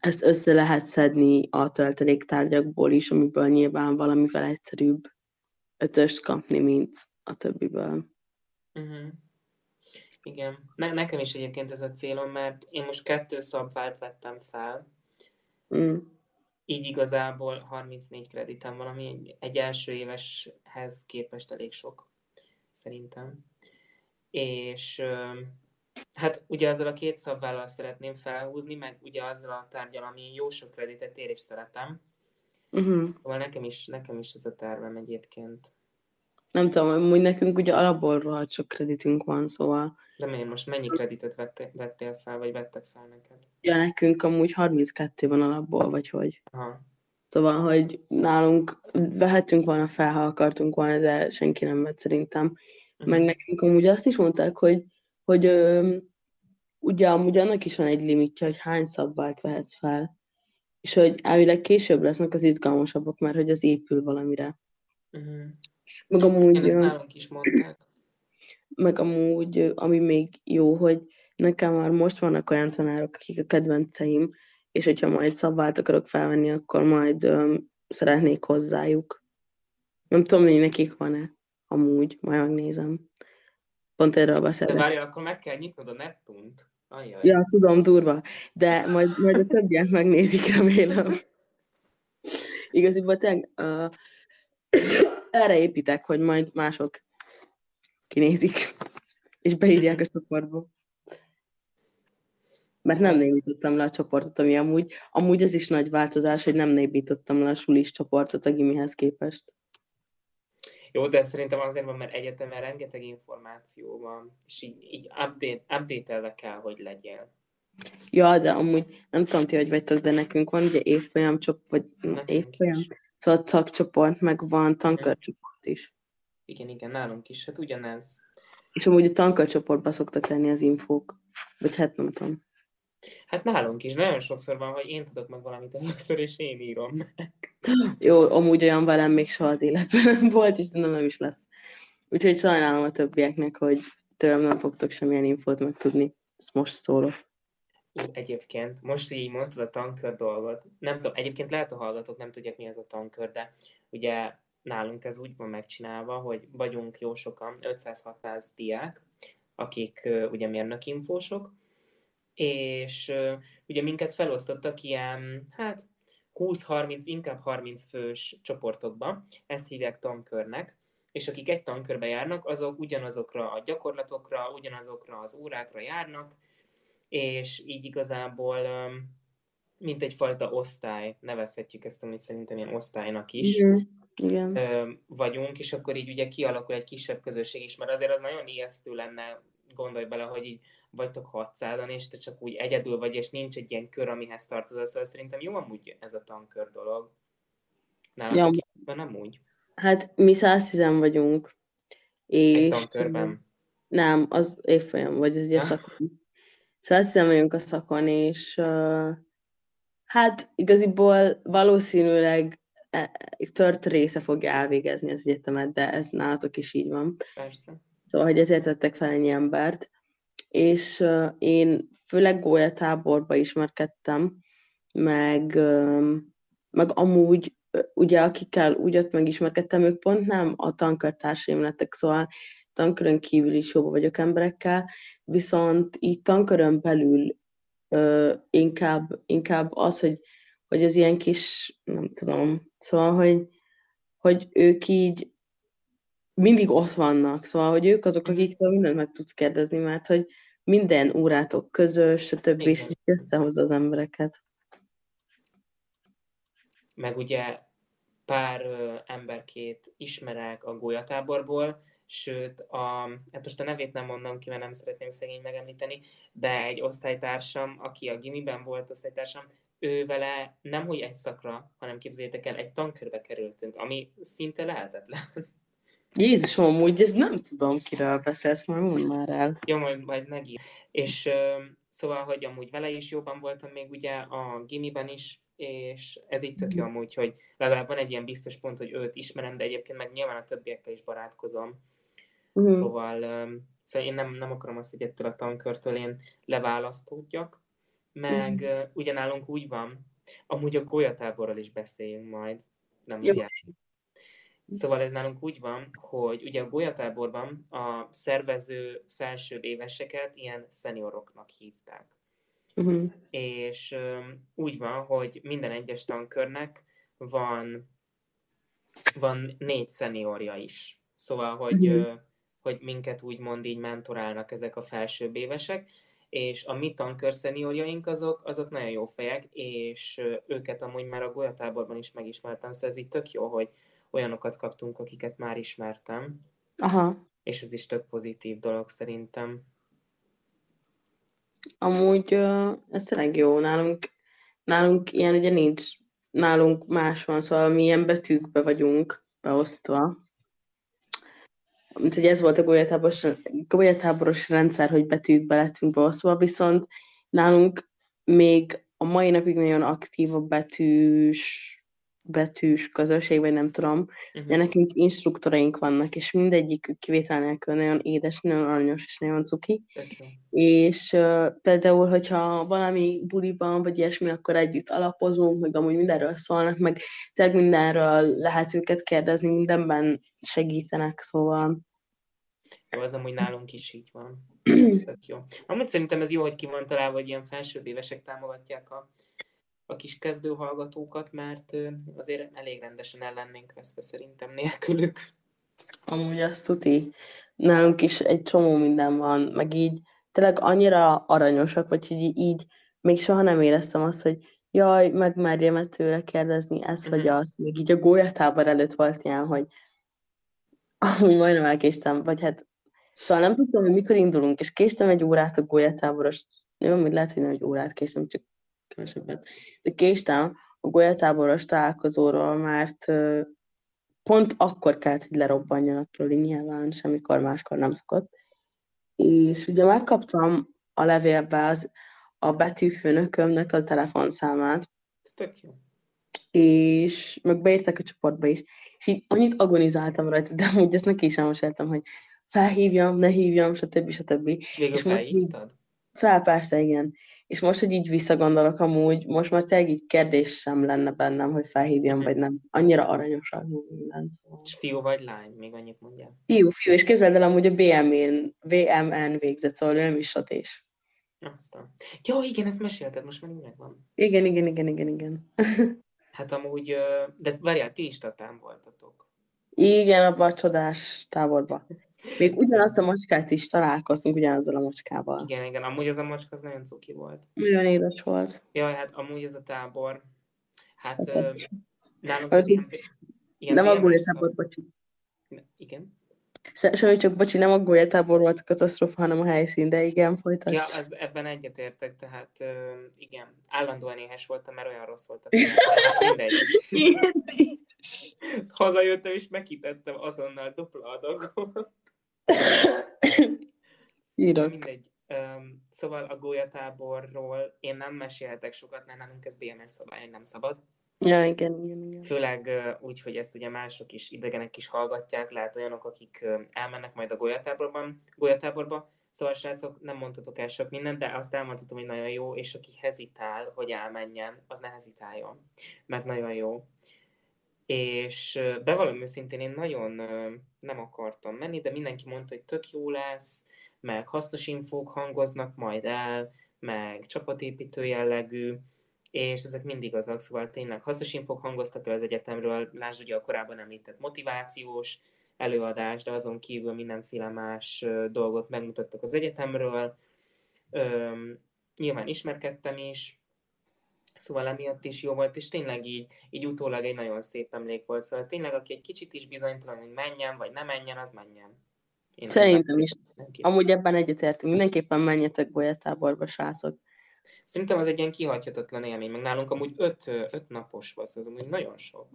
ezt össze lehet szedni a tölteléktárgyakból is, amiből nyilván valamivel egyszerűbb ötöst kapni, mint a többiből. Uh-huh. Igen. Ne- nekem is egyébként ez a célom, mert én most kettő szabvált vettem fel. Mm. Így igazából 34 kreditem van, ami egy első éveshez képest elég sok, szerintem és hát ugye azzal a két szabvállal szeretném felhúzni, meg ugye azzal a tárgyal, ami jó sok kreditet ér, és szeretem. Uh-huh. Szóval nekem is, nekem is ez a tervem egyébként. Nem tudom, hogy nekünk ugye alapból rohadt sok kreditünk van, szóval... De miért most mennyi kreditet vette, vettél fel, vagy vettek fel neked? Ja, nekünk amúgy 32 van alapból, vagy hogy. Aha. Szóval, hogy nálunk vehetünk volna fel, ha akartunk volna, de senki nem vett szerintem. Meg nekünk amúgy azt is mondták, hogy, hogy ö, ugye amúgy annak is van egy limitje, hogy hány szabvált vehetsz fel. És hogy elvileg később lesznek az izgalmasabbak, mert hogy az épül valamire. Uh-huh. Meg amúgy... Én ezt nálunk is mondták. Meg amúgy, ami még jó, hogy nekem már most vannak olyan tanárok, akik a kedvenceim, és hogyha majd szabvált akarok felvenni, akkor majd um, szeretnék hozzájuk. Nem tudom, hogy nekik van-e amúgy, majd megnézem. Pont erről beszélek. Várj, akkor meg kell nyitnod a Neptunt. Ajaj. Ja, tudom, durva. De majd, majd a többiek megnézik, remélem. Igaziból tényleg uh, erre építek, hogy majd mások kinézik, és beírják a csoportba. Mert nem népítottam le a csoportot, ami amúgy, amúgy ez is nagy változás, hogy nem népítottam le a sulis csoportot a gimihez képest. Jó, de szerintem azért van, mert egyetemen rengeteg információ van, és így, így update, update kell, hogy legyen. Ja, de amúgy nem tudom ti, hogy vagytok, de nekünk van ugye évfolyam csoport, vagy nekünk évfolyam, is. szóval szakcsoport, meg van tankörcsoport is. Igen, igen, nálunk is, hát ugyanez. És amúgy a tankörcsoportban szoktak lenni az infók, vagy hát nem tudom. Hát nálunk is nagyon sokszor van, hogy én tudok meg valamit először, és én írom meg. Jó, amúgy olyan velem még soha az életben nem volt, és nem, nem is lesz. Úgyhogy sajnálom a többieknek, hogy tőlem nem fogtok semmilyen infót megtudni. Ezt most szólok. Egyébként, most így mondtad a tankör dolgot. Nem tudom, egyébként lehet a hallgatók nem tudják, mi ez a tankör, de ugye nálunk ez úgy van megcsinálva, hogy vagyunk jó sokan, 500-600 diák, akik ugye mérnökinfósok, és ugye minket felosztottak ilyen, hát 20-30, inkább 30 fős csoportokba, ezt hívják tankörnek, és akik egy tankörbe járnak, azok ugyanazokra a gyakorlatokra, ugyanazokra az órákra járnak, és így igazából mint egyfajta osztály, nevezhetjük ezt ami szerintem ilyen osztálynak is, Igen. Igen. vagyunk, és akkor így ugye kialakul egy kisebb közösség is, mert azért az nagyon ijesztő lenne, gondolj bele, hogy így vagytok 600-an, és te csak úgy egyedül vagy, és nincs egy ilyen kör, amihez tartozol, szóval szerintem jó amúgy ez a tankör dolog. Nálatok ja. nem úgy? Hát mi 110 vagyunk. És egy tankörben? Nem, az évfolyam, vagy ez ugye szakon. 110 vagyunk a szakon, és uh, hát igaziból valószínűleg e, tört része fogja elvégezni az egyetemet, de ez nálatok is így van. Persze. Szóval, hogy ezért vettek fel ennyi embert. És én főleg gólyatáborba ismerkedtem, meg, meg amúgy ugye akikkel úgy ott megismerkedtem, ők pont nem a tankörtársaim lettek, szóval tankörön kívül is jóba vagyok emberekkel, viszont így tankörön belül ö, inkább, inkább az, hogy, hogy az ilyen kis, nem tudom, szóval, hogy, hogy ők így mindig ott vannak, szóval, hogy ők azok, akiktől mindent meg tudsz kérdezni, mert hogy minden órátok közös, stb. és összehozza az embereket meg ugye pár ö, emberkét ismerek a gólyatáborból, sőt, a, hát most a nevét nem mondom ki, mert nem szeretném szegény megemlíteni, de egy osztálytársam, aki a gimiben volt osztálytársam, ő vele nem hogy egy szakra, hanem képzeljétek el, egy tankörbe kerültünk, ami szinte lehetetlen. Jézusom, amúgy ez nem tudom, kiről beszélsz, majd mondd már el. Jó, majd, majd megír. És szóval, hogy amúgy vele is jobban voltam még ugye a gimiben is, és ez így tök jó amúgy, hogy legalább van egy ilyen biztos pont, hogy őt ismerem, de egyébként meg nyilván a többiekkel is barátkozom. Mm. Szóval, szóval én nem, nem akarom azt, hogy ettől a tankörtől én leválasztódjak, meg mm. ugyanálunk úgy van, amúgy a golyatáborral is beszéljünk majd, nem ugye? Szóval ez nálunk úgy van, hogy ugye a golyatáborban a szervező felsőbb éveseket ilyen szenioroknak hívták. Uh-huh. És um, úgy van, hogy minden egyes tankörnek van, van négy szeniorja is. Szóval, hogy, uh-huh. uh, hogy minket úgymond így mentorálnak ezek a felsőbb évesek, és a mi tankör szeniorjaink azok, azok nagyon jó fejek, és uh, őket amúgy már a golyatáborban is megismertem, szóval ez így tök jó, hogy olyanokat kaptunk, akiket már ismertem. Aha. És ez is tök pozitív dolog szerintem. Amúgy ez tényleg jó. Nálunk, nálunk ilyen ugye nincs. Nálunk más van, szóval mi ilyen betűkbe vagyunk beosztva. Mint hogy ez volt a golyatáboros, golyatáboros rendszer, hogy betűkbe lettünk beosztva, viszont nálunk még a mai napig nagyon aktív a betűs betűs közösség, vagy nem tudom, uh-huh. de nekünk instruktoraink vannak, és mindegyik kivétel nélkül nagyon édes, nagyon aranyos, és nagyon cuki. Okay. És uh, például, hogyha valami buliban, vagy ilyesmi, akkor együtt alapozunk, meg amúgy mindenről szólnak, meg tényleg mindenről lehet őket kérdezni, mindenben segítenek, szóval... Jó, az amúgy nálunk is így van. Tök jó. Amúgy szerintem ez jó, hogy ki van találva, hogy ilyen felsőbb évesek támogatják a a kis kezdő hallgatókat, mert azért elég rendesen el lennénk veszve szerintem nélkülük. Amúgy azt tuti. Nálunk is egy csomó minden van, meg így tényleg annyira aranyosak, vagy hogy így, így még soha nem éreztem azt, hogy jaj, megmerjem ezt tőle kérdezni, ezt vagy mm-hmm. azt. Még így a gólyatábor előtt volt ilyen, hogy amúgy majdnem elkéstem, vagy hát Szóval nem tudtam, hogy mikor indulunk, és késtem egy órát a gólyatáboros. Jó, hogy lehet, hogy nem egy órát késtem, csak kevesebbet. De késtem a golyatáboros találkozóról, mert pont akkor kellett, hogy lerobbanjon a troli, nyilván semmikor máskor nem szokott. És ugye megkaptam a levélbe az, a betűfőnökömnek a telefonszámát. Ez tök jó. És meg beírták a csoportba is. És így annyit agonizáltam rajta, de amúgy ezt neki is elmeséltem, hogy felhívjam, ne hívjam, stb. stb. Végül És most így-? Fel, persze, igen. És most, hogy így visszagondolok amúgy, most már tényleg így kérdés sem lenne bennem, hogy felhívjam, Mhm. vagy nem. Annyira aranyosak minden, szóval. És fiú vagy lány? Még annyit mondjál. Fiú, fiú, és képzeld el amúgy a BMN, VMN végzett, szóval ő nem is satés. Aztán. Jó, igen, ezt mesélted, most már mindjárt van. Igen, igen, igen, igen, igen. Hát amúgy, de várjál, ti is tatán voltatok. Igen, abban a csodás táborban. Még ugyanazt a macskát is találkoztunk, ugyanazzal a macskával. Igen, igen, amúgy ez a macska az nagyon cuki volt. Nagyon édes volt. Jaj, hát amúgy ez a tábor, hát Hát ez- nálunk Az az ilyen, ilyen Nem a BMS gólyatábor, szab- bocsi. Igen? Se- Semmi csak, bocsi, nem a gólyatábor volt a katasztrófa, hanem a helyszín, de igen, folytasd. Ja, az, ebben egyetértek, tehát igen, állandóan éhes voltam, mert olyan rossz volt a. Tehát Mindegy. Hazajöttem és meghitettem azonnal dupla adagot. Írok. Mindegy. Um, szóval a gólyatáborról én nem mesélhetek sokat, mert nálunk ez BMR szabály, hogy nem szabad. Ja, igen, igen, igen. Főleg uh, úgy, hogy ezt ugye mások is, idegenek is hallgatják, lehet olyanok, akik uh, elmennek majd a golyatáborban, golyatáborba. Szóval srácok, nem mondhatok el sok mindent, de azt elmondhatom, hogy nagyon jó, és aki hezitál, hogy elmenjen, az ne hezitáljon, mert nagyon jó. És bevallom őszintén, én nagyon nem akartam menni, de mindenki mondta, hogy tök jó lesz, meg hasznos infók hangoznak majd el, meg csapatépítő jellegű, és ezek mind igazak, szóval tényleg hasznos infók hangoztak el az egyetemről, lásd ugye a korábban említett motivációs előadás, de azon kívül mindenféle más dolgot megmutattak az egyetemről. Öm, nyilván ismerkedtem is, szóval emiatt is jó volt, és tényleg így, így utólag egy nagyon szép emlék volt, szóval tényleg aki egy kicsit is bizonytalan, hogy menjen, vagy nem menjen, az menjen. Én Szerintem is. mindenki. Amúgy ebben egyetértünk. Mindenképpen menjetek golyatáborba, srácok. Szerintem az egy ilyen kihagyhatatlan élmény, meg nálunk amúgy öt, öt napos volt, szóval az amúgy nagyon sok.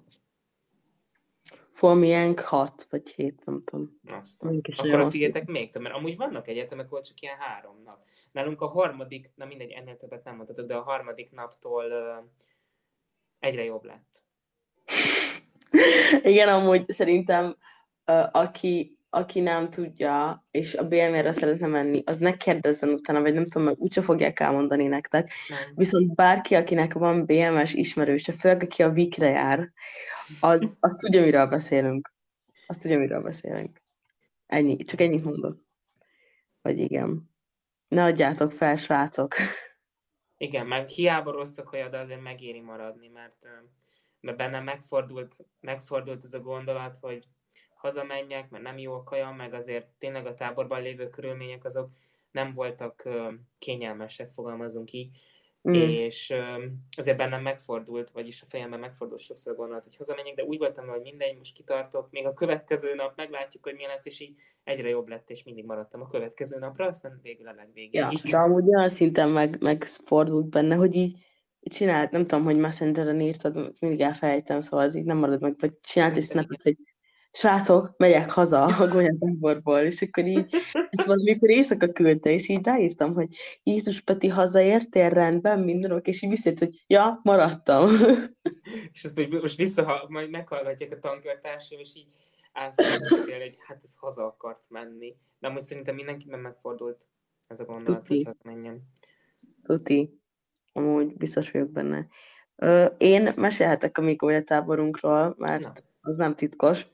Formilyenk hat vagy hét, nem tudom. Aztán. Akkor a tiétek még több, mert amúgy vannak egyetemek, ahol csak ilyen három nap. Nálunk a harmadik, na mindegy, ennél többet nem mondhatok, de a harmadik naptól egyre jobb lett. Igen, amúgy szerintem aki, aki nem tudja, és a BMR-re szeretne menni, az ne kérdezzen utána, vagy nem tudom, mert úgyse fogják elmondani nektek. Nem. Viszont bárki, akinek van BMS ismerőse, főleg aki a Vikre jár, az, az tudja, miről beszélünk. Azt tudja, miről beszélünk. Ennyi, csak ennyit mondok. Vagy igen. Ne adjátok fel, srácok. Igen, meg hiába rossz a kaja, de azért megéri maradni, mert, mert bennem megfordult, megfordult ez a gondolat, hogy hazamenjek, mert nem jó a kaja, meg azért tényleg a táborban lévő körülmények azok nem voltak kényelmesek, fogalmazunk így. Mm. és azért bennem megfordult, vagyis a fejemben megfordult sokszor gondolat, hogy hazamenjek, de úgy voltam, hogy mindegy, most kitartok, még a következő nap meglátjuk, hogy milyen lesz, és így egyre jobb lett, és mindig maradtam a következő napra, aztán végül a legvégéig. Ja, de amúgy olyan szinten meg, megfordult benne, hogy így csinált, nem tudom, hogy Messengeren írtad, mindig elfelejtem, szóval az így nem marad meg, vagy csinált egy snapet, hogy srácok, megyek haza a golyatáborból, és akkor így, ezt valamikor éjszaka küldte, és így ráírtam, hogy Jézus Peti hazaértél, rendben, minden oké, és így visszajött, hogy ja, maradtam. És ezt majd most vissza, majd meghallgatják a tankörtársaim, és így elfelejtettél, hogy hát ez haza akart menni. De amúgy szerintem mindenkiben megfordult ez a gondolat, Tuti. hogy hazamenjem. Tuti. Amúgy biztos vagyok benne. Ö, én mesélhetek a mi golyatáborunkról, mert Na. Az nem titkos.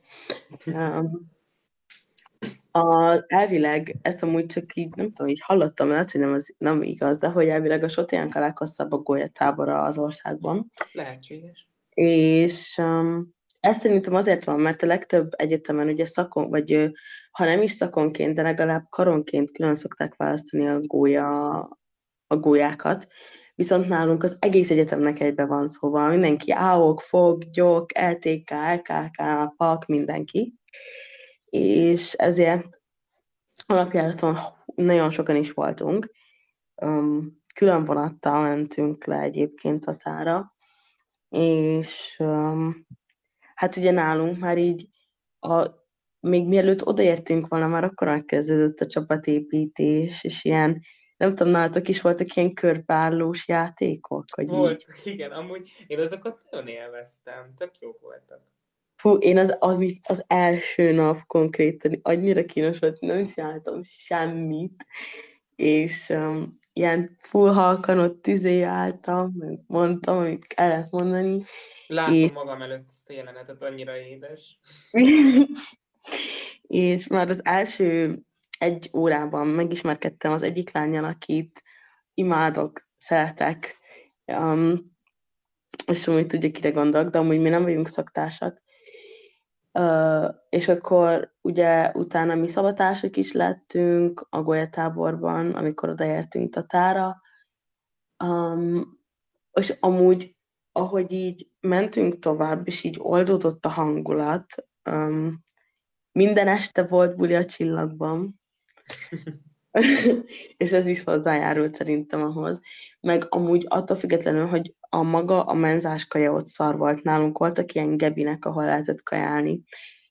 A, elvileg, ezt amúgy csak így, nem tudom, így hallottam, lehet, hogy nem, az, nem igaz, de hogy elvileg a Sotiánk a leghosszabb a golyatábora az országban. Lehetséges. És um, ezt szerintem azért van, mert a legtöbb egyetemen ugye szakon, vagy ha nem is szakonként, de legalább karonként külön szokták választani a gólya, a gólyákat. Viszont nálunk az egész egyetemnek egybe van, szóval mindenki AOK, FOG, GYOK, LTK, LKK, PAK, mindenki. És ezért alapjáraton nagyon sokan is voltunk. Külön vonattal mentünk le egyébként Tatára, és um, hát ugye nálunk már így a, még mielőtt odaértünk volna, már akkor megkezdődött a csapatépítés, és ilyen nem tudom, nálatok is voltak ilyen körbeállós játékok? Hogy Volt, így. igen, amúgy én azokat nagyon élveztem, tök jók voltak. Fú, én az, az, az első nap konkrétan annyira kínos volt, nem csináltam semmit, és um, ilyen full halkan ott izé álltam, mondtam, amit kellett mondani. Látom és... magam előtt ezt a jelenetet, annyira édes. és már az első egy órában megismerkedtem az egyik lányjal, akit imádok, szeretek, um, és úgy tudja, kire gondolok, de amúgy mi nem vagyunk szaktársak. Uh, és akkor ugye utána mi szabatársak is lettünk a golyatáborban, amikor odaértünk Tatára. Um, és amúgy, ahogy így mentünk tovább, és így oldódott a hangulat, um, minden este volt buli a csillagban, és ez is hozzájárult szerintem ahhoz. Meg amúgy attól függetlenül, hogy a maga a menzás kaja ott szar volt. Nálunk voltak ilyen gebinek, ahol lehetett kajálni,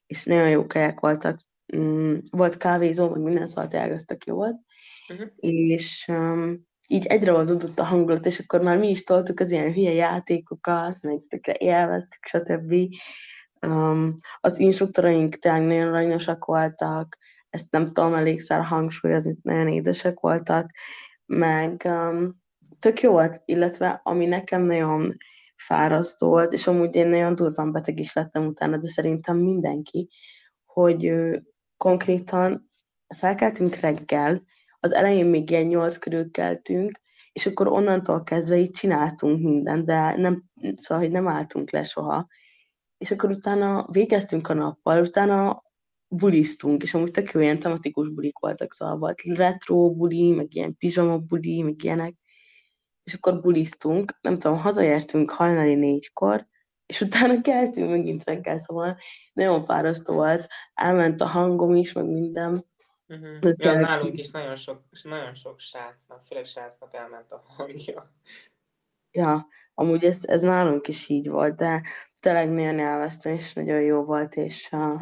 és nagyon jó kaják voltak. Mm, volt kávézó, meg minden szóval tényleg tök jó volt. Uh-huh. És um, így egyre oldódott a hangulat, és akkor már mi is toltuk az ilyen hülye játékokat, meg tökre élveztük, stb. Um, az instruktoraink tényleg nagyon aranyosak voltak, ezt nem tudom elégszer hangsúlyozni, nagyon édesek voltak, meg um, tök jó volt, illetve ami nekem nagyon fárasztó volt, és amúgy én nagyon durván beteg is lettem utána, de szerintem mindenki, hogy ö, konkrétan felkeltünk reggel, az elején még ilyen nyolc körül keltünk, és akkor onnantól kezdve így csináltunk mindent, de nem, szóval, hogy nem álltunk le soha. És akkor utána végeztünk a nappal, utána bulisztunk, és amúgy tök jó ilyen tematikus bulik voltak, szóval volt retro buli, meg ilyen pizsama buli, meg ilyenek, és akkor bulisztunk, nem tudom, hazaértünk hajnali négykor, és utána keltünk megint reggel, szóval nagyon fárasztó volt, elment a hangom is, meg minden. Uh-huh. Ja, az nálunk is nagyon sok, nagyon sok srácnak, főleg srácnak elment a hangja. Ja, amúgy ez, ez nálunk is így volt, de tényleg nagyon elvesztem, és nagyon jó volt, és uh,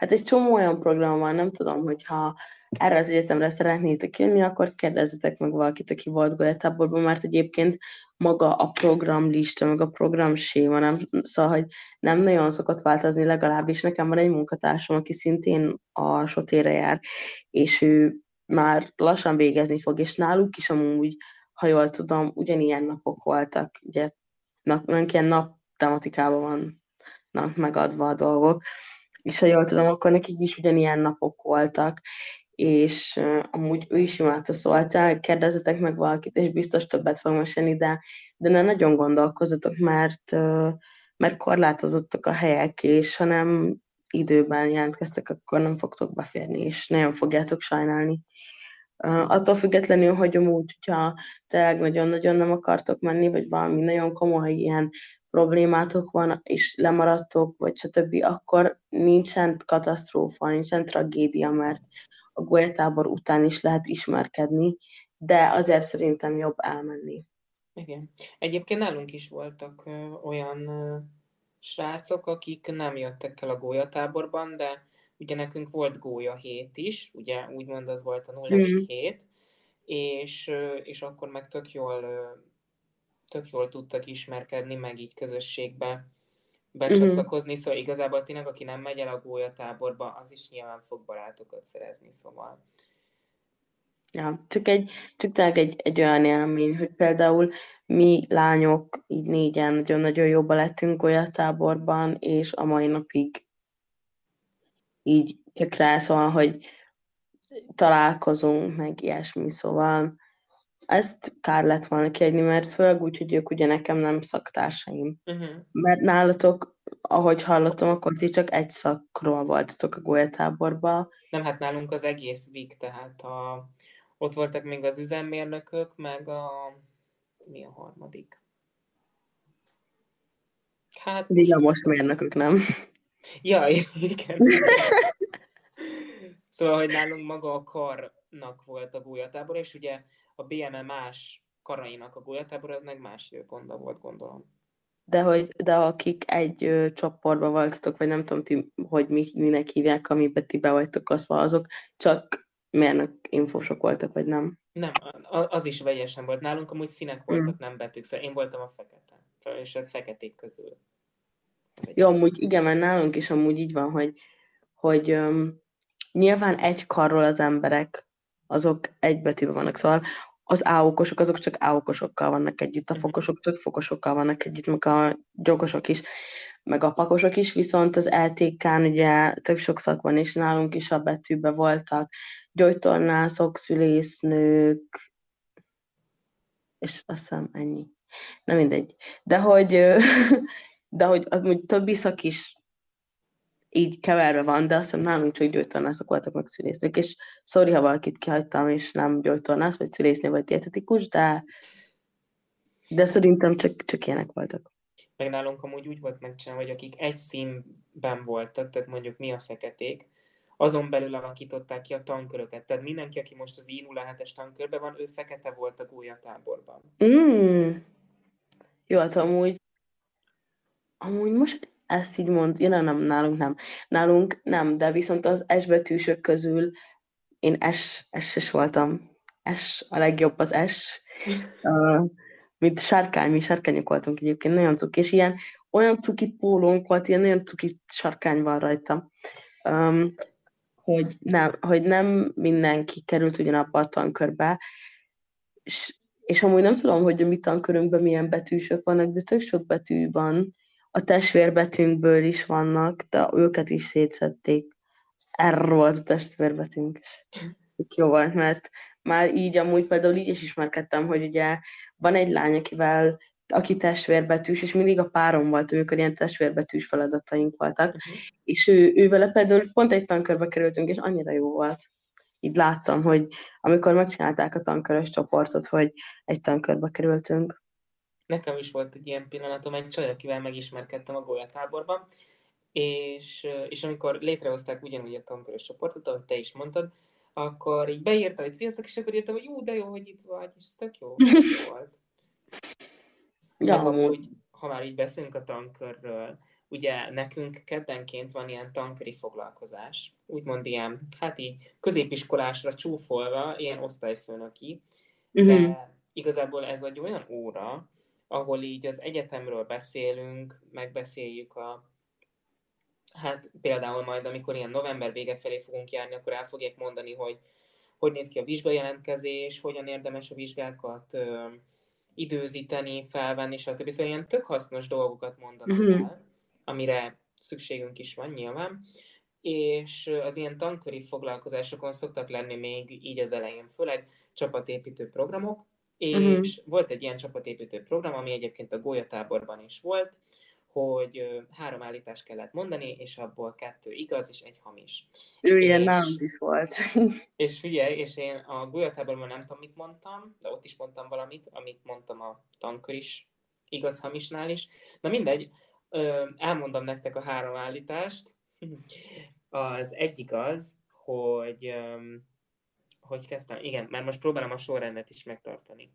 Hát egy csomó olyan program van, nem tudom, hogyha erre az egyetemre szeretnétek jönni, akkor kérdezzetek meg valakit, aki volt golyatáborban, mert egyébként maga a programlista, meg a programséma, nem, szóval, hogy nem nagyon szokott változni, legalábbis nekem van egy munkatársam, aki szintén a sotére jár, és ő már lassan végezni fog, és náluk is amúgy, ha jól tudom, ugyanilyen napok voltak, ugye, nap, ilyen nap tematikában vannak megadva a dolgok, és ha jól tudom, akkor nekik is ugyanilyen napok voltak, és uh, amúgy ő is imádta, szóval kérdezzetek meg valakit, és biztos többet fog mesélni, de, de ne nagyon gondolkozzatok, mert, uh, mert korlátozottak a helyek, és ha nem időben jelentkeztek, akkor nem fogtok beférni, és nagyon fogjátok sajnálni. Attól függetlenül, hogy amúgy, hogyha tényleg nagyon-nagyon nem akartok menni, vagy valami nagyon komoly ilyen problémátok van, és lemaradtok, vagy stb., akkor nincsen katasztrófa, nincsen tragédia, mert a golyatábor után is lehet ismerkedni, de azért szerintem jobb elmenni. Igen. Egyébként nálunk is voltak ö, olyan ö, srácok, akik nem jöttek el a gólyatáborban, de ugye nekünk volt gólya hét is, ugye úgymond az volt a nulladik mm. hét, és, és akkor meg tök jól tök jól tudtak ismerkedni, meg így közösségbe becsatlakozni, uh-huh. szóval igazából tényleg, aki nem megy el a gólyatáborba, az is nyilván fog barátokat szerezni, szóval. Ja, csak egy, csak tényleg egy, egy olyan élmény, hogy például mi lányok így négyen nagyon-nagyon jobban lettünk golyatáborban, és a mai napig így csak rá szóval, hogy találkozunk, meg ilyesmi, szóval ezt kár lett volna kiadni, mert főleg úgy, hogy ők ugye nekem nem szaktársaim. Uh-huh. Mert nálatok, ahogy hallottam, akkor ti csak egy szakról voltatok a golyatáborban. Nem, hát nálunk az egész vik, tehát a, ott voltak még az üzemmérnökök, meg a... mi a harmadik? Hát... most mérnökök, nem? Ja, igen. szóval, hogy nálunk maga a karnak volt a gólyatábor, és ugye a BME más karainak a golyatábor, az meg más időpontban volt, gondolom. De, hogy, de akik egy ö, csoportban voltatok, vagy nem tudom, ti, hogy mi, minek hívják, amiben ti be vagytok oszva, azok csak mérnök infósok voltak, vagy nem. Nem, az is vegyesen volt. Nálunk amúgy színek voltak, mm. nem betűk. Szóval én voltam a fekete. És a feketék közül. Jó, amúgy igen, mert nálunk is amúgy így van, hogy, hogy um, nyilván egy karról az emberek, azok egy betűben vannak, szóval az áokosok, azok csak áokosokkal vannak együtt, a mhm. fokosok csak fokosokkal vannak együtt, meg a gyogosok is, meg a pakosok is, viszont az LTK-n ugye tök sok szak van, és nálunk is a betűbe voltak gyógytornászok, szülésznők, és azt hiszem ennyi. Nem mindegy. De hogy, de hogy az úgy többi szak is így keverve van, de azt hiszem nálunk csak gyógytornászok voltak meg szülésznők, és sorry, ha valakit kihagytam, és nem gyógytornász, vagy szülésznő, vagy dietetikus, de, de szerintem csak, csak ilyenek voltak. Meg nálunk amúgy úgy volt megcsinálva, hogy akik egy színben voltak, tehát mondjuk mi a feketék, azon belül alakították ki a tanköröket. Tehát mindenki, aki most az I07-es tankörben van, ő fekete volt a gólyatáborban. Mm. Jó, hát amúgy, amúgy most ezt így mond, ja, nem, nem, nálunk nem. Nálunk nem, de viszont az S betűsök közül én S, S-es voltam. S, a legjobb az S. Uh, mint sárkány, mi sárkányok voltunk egyébként, nagyon cuki, és ilyen olyan cuki pólónk volt, ilyen nagyon cuki sarkány van rajta. Um, hogy nem, hogy nem mindenki került ugyanabba a tankörbe, és, és amúgy nem tudom, hogy a mi tankörünkben milyen betűsök vannak, de tök sok betű van, a testvérbetűnkből is vannak, de őket is szétszedték. R volt a testvérbetűnk. Jó volt, mert már így amúgy például így is ismerkedtem, hogy ugye van egy lány, akivel aki testvérbetűs, és mindig a párom volt, amikor ilyen testvérbetűs feladataink voltak, uh-huh. és ő, ő vele például pont egy tankörbe kerültünk, és annyira jó volt. Így láttam, hogy amikor megcsinálták a tankörös csoportot, hogy egy tankörbe kerültünk. Nekem is volt egy ilyen pillanatom, egy csaj, akivel megismerkedtem a golyatáborban, és, és amikor létrehozták ugyanúgy a tankörös csoportot, ahogy te is mondtad, akkor így beírtam, hogy sziasztok, és akkor írtam, hogy jó, de jó, hogy itt vagy, és ez tök jó, volt. Ja, amúgy, ha már így beszélünk a tankörről, ugye nekünk keddenként van ilyen tanköri foglalkozás, úgymond ilyen, hát így középiskolásra csúfolva, ilyen osztályfőnöki, de uh-huh. igazából ez egy olyan óra, ahol így az egyetemről beszélünk, megbeszéljük a hát például majd, amikor ilyen november vége felé fogunk járni, akkor el fogják mondani, hogy hogy néz ki a vizsgajelentkezés, hogyan érdemes a vizsgákat ö, időzíteni, felvenni, stb. Szóval ilyen tök hasznos dolgokat mondanak uh-huh. el, amire szükségünk is van nyilván, és az ilyen tanköri foglalkozásokon szoktak lenni még így az elején, főleg csapatépítő programok, és uh-huh. volt egy ilyen csapatépítő program, ami egyébként a gólyatáborban is volt, hogy három állítást kellett mondani, és abból kettő igaz, és egy hamis. Ő ilyen nálunk is volt. és figyelj, és én a gólyatáborban nem tudom, mit mondtam, de ott is mondtam valamit, amit mondtam a tankör is, igaz-hamisnál is. Na mindegy, elmondom nektek a három állítást. Az egyik az, hogy hogy kezdtem? Igen, mert most próbálom a sorrendet is megtartani.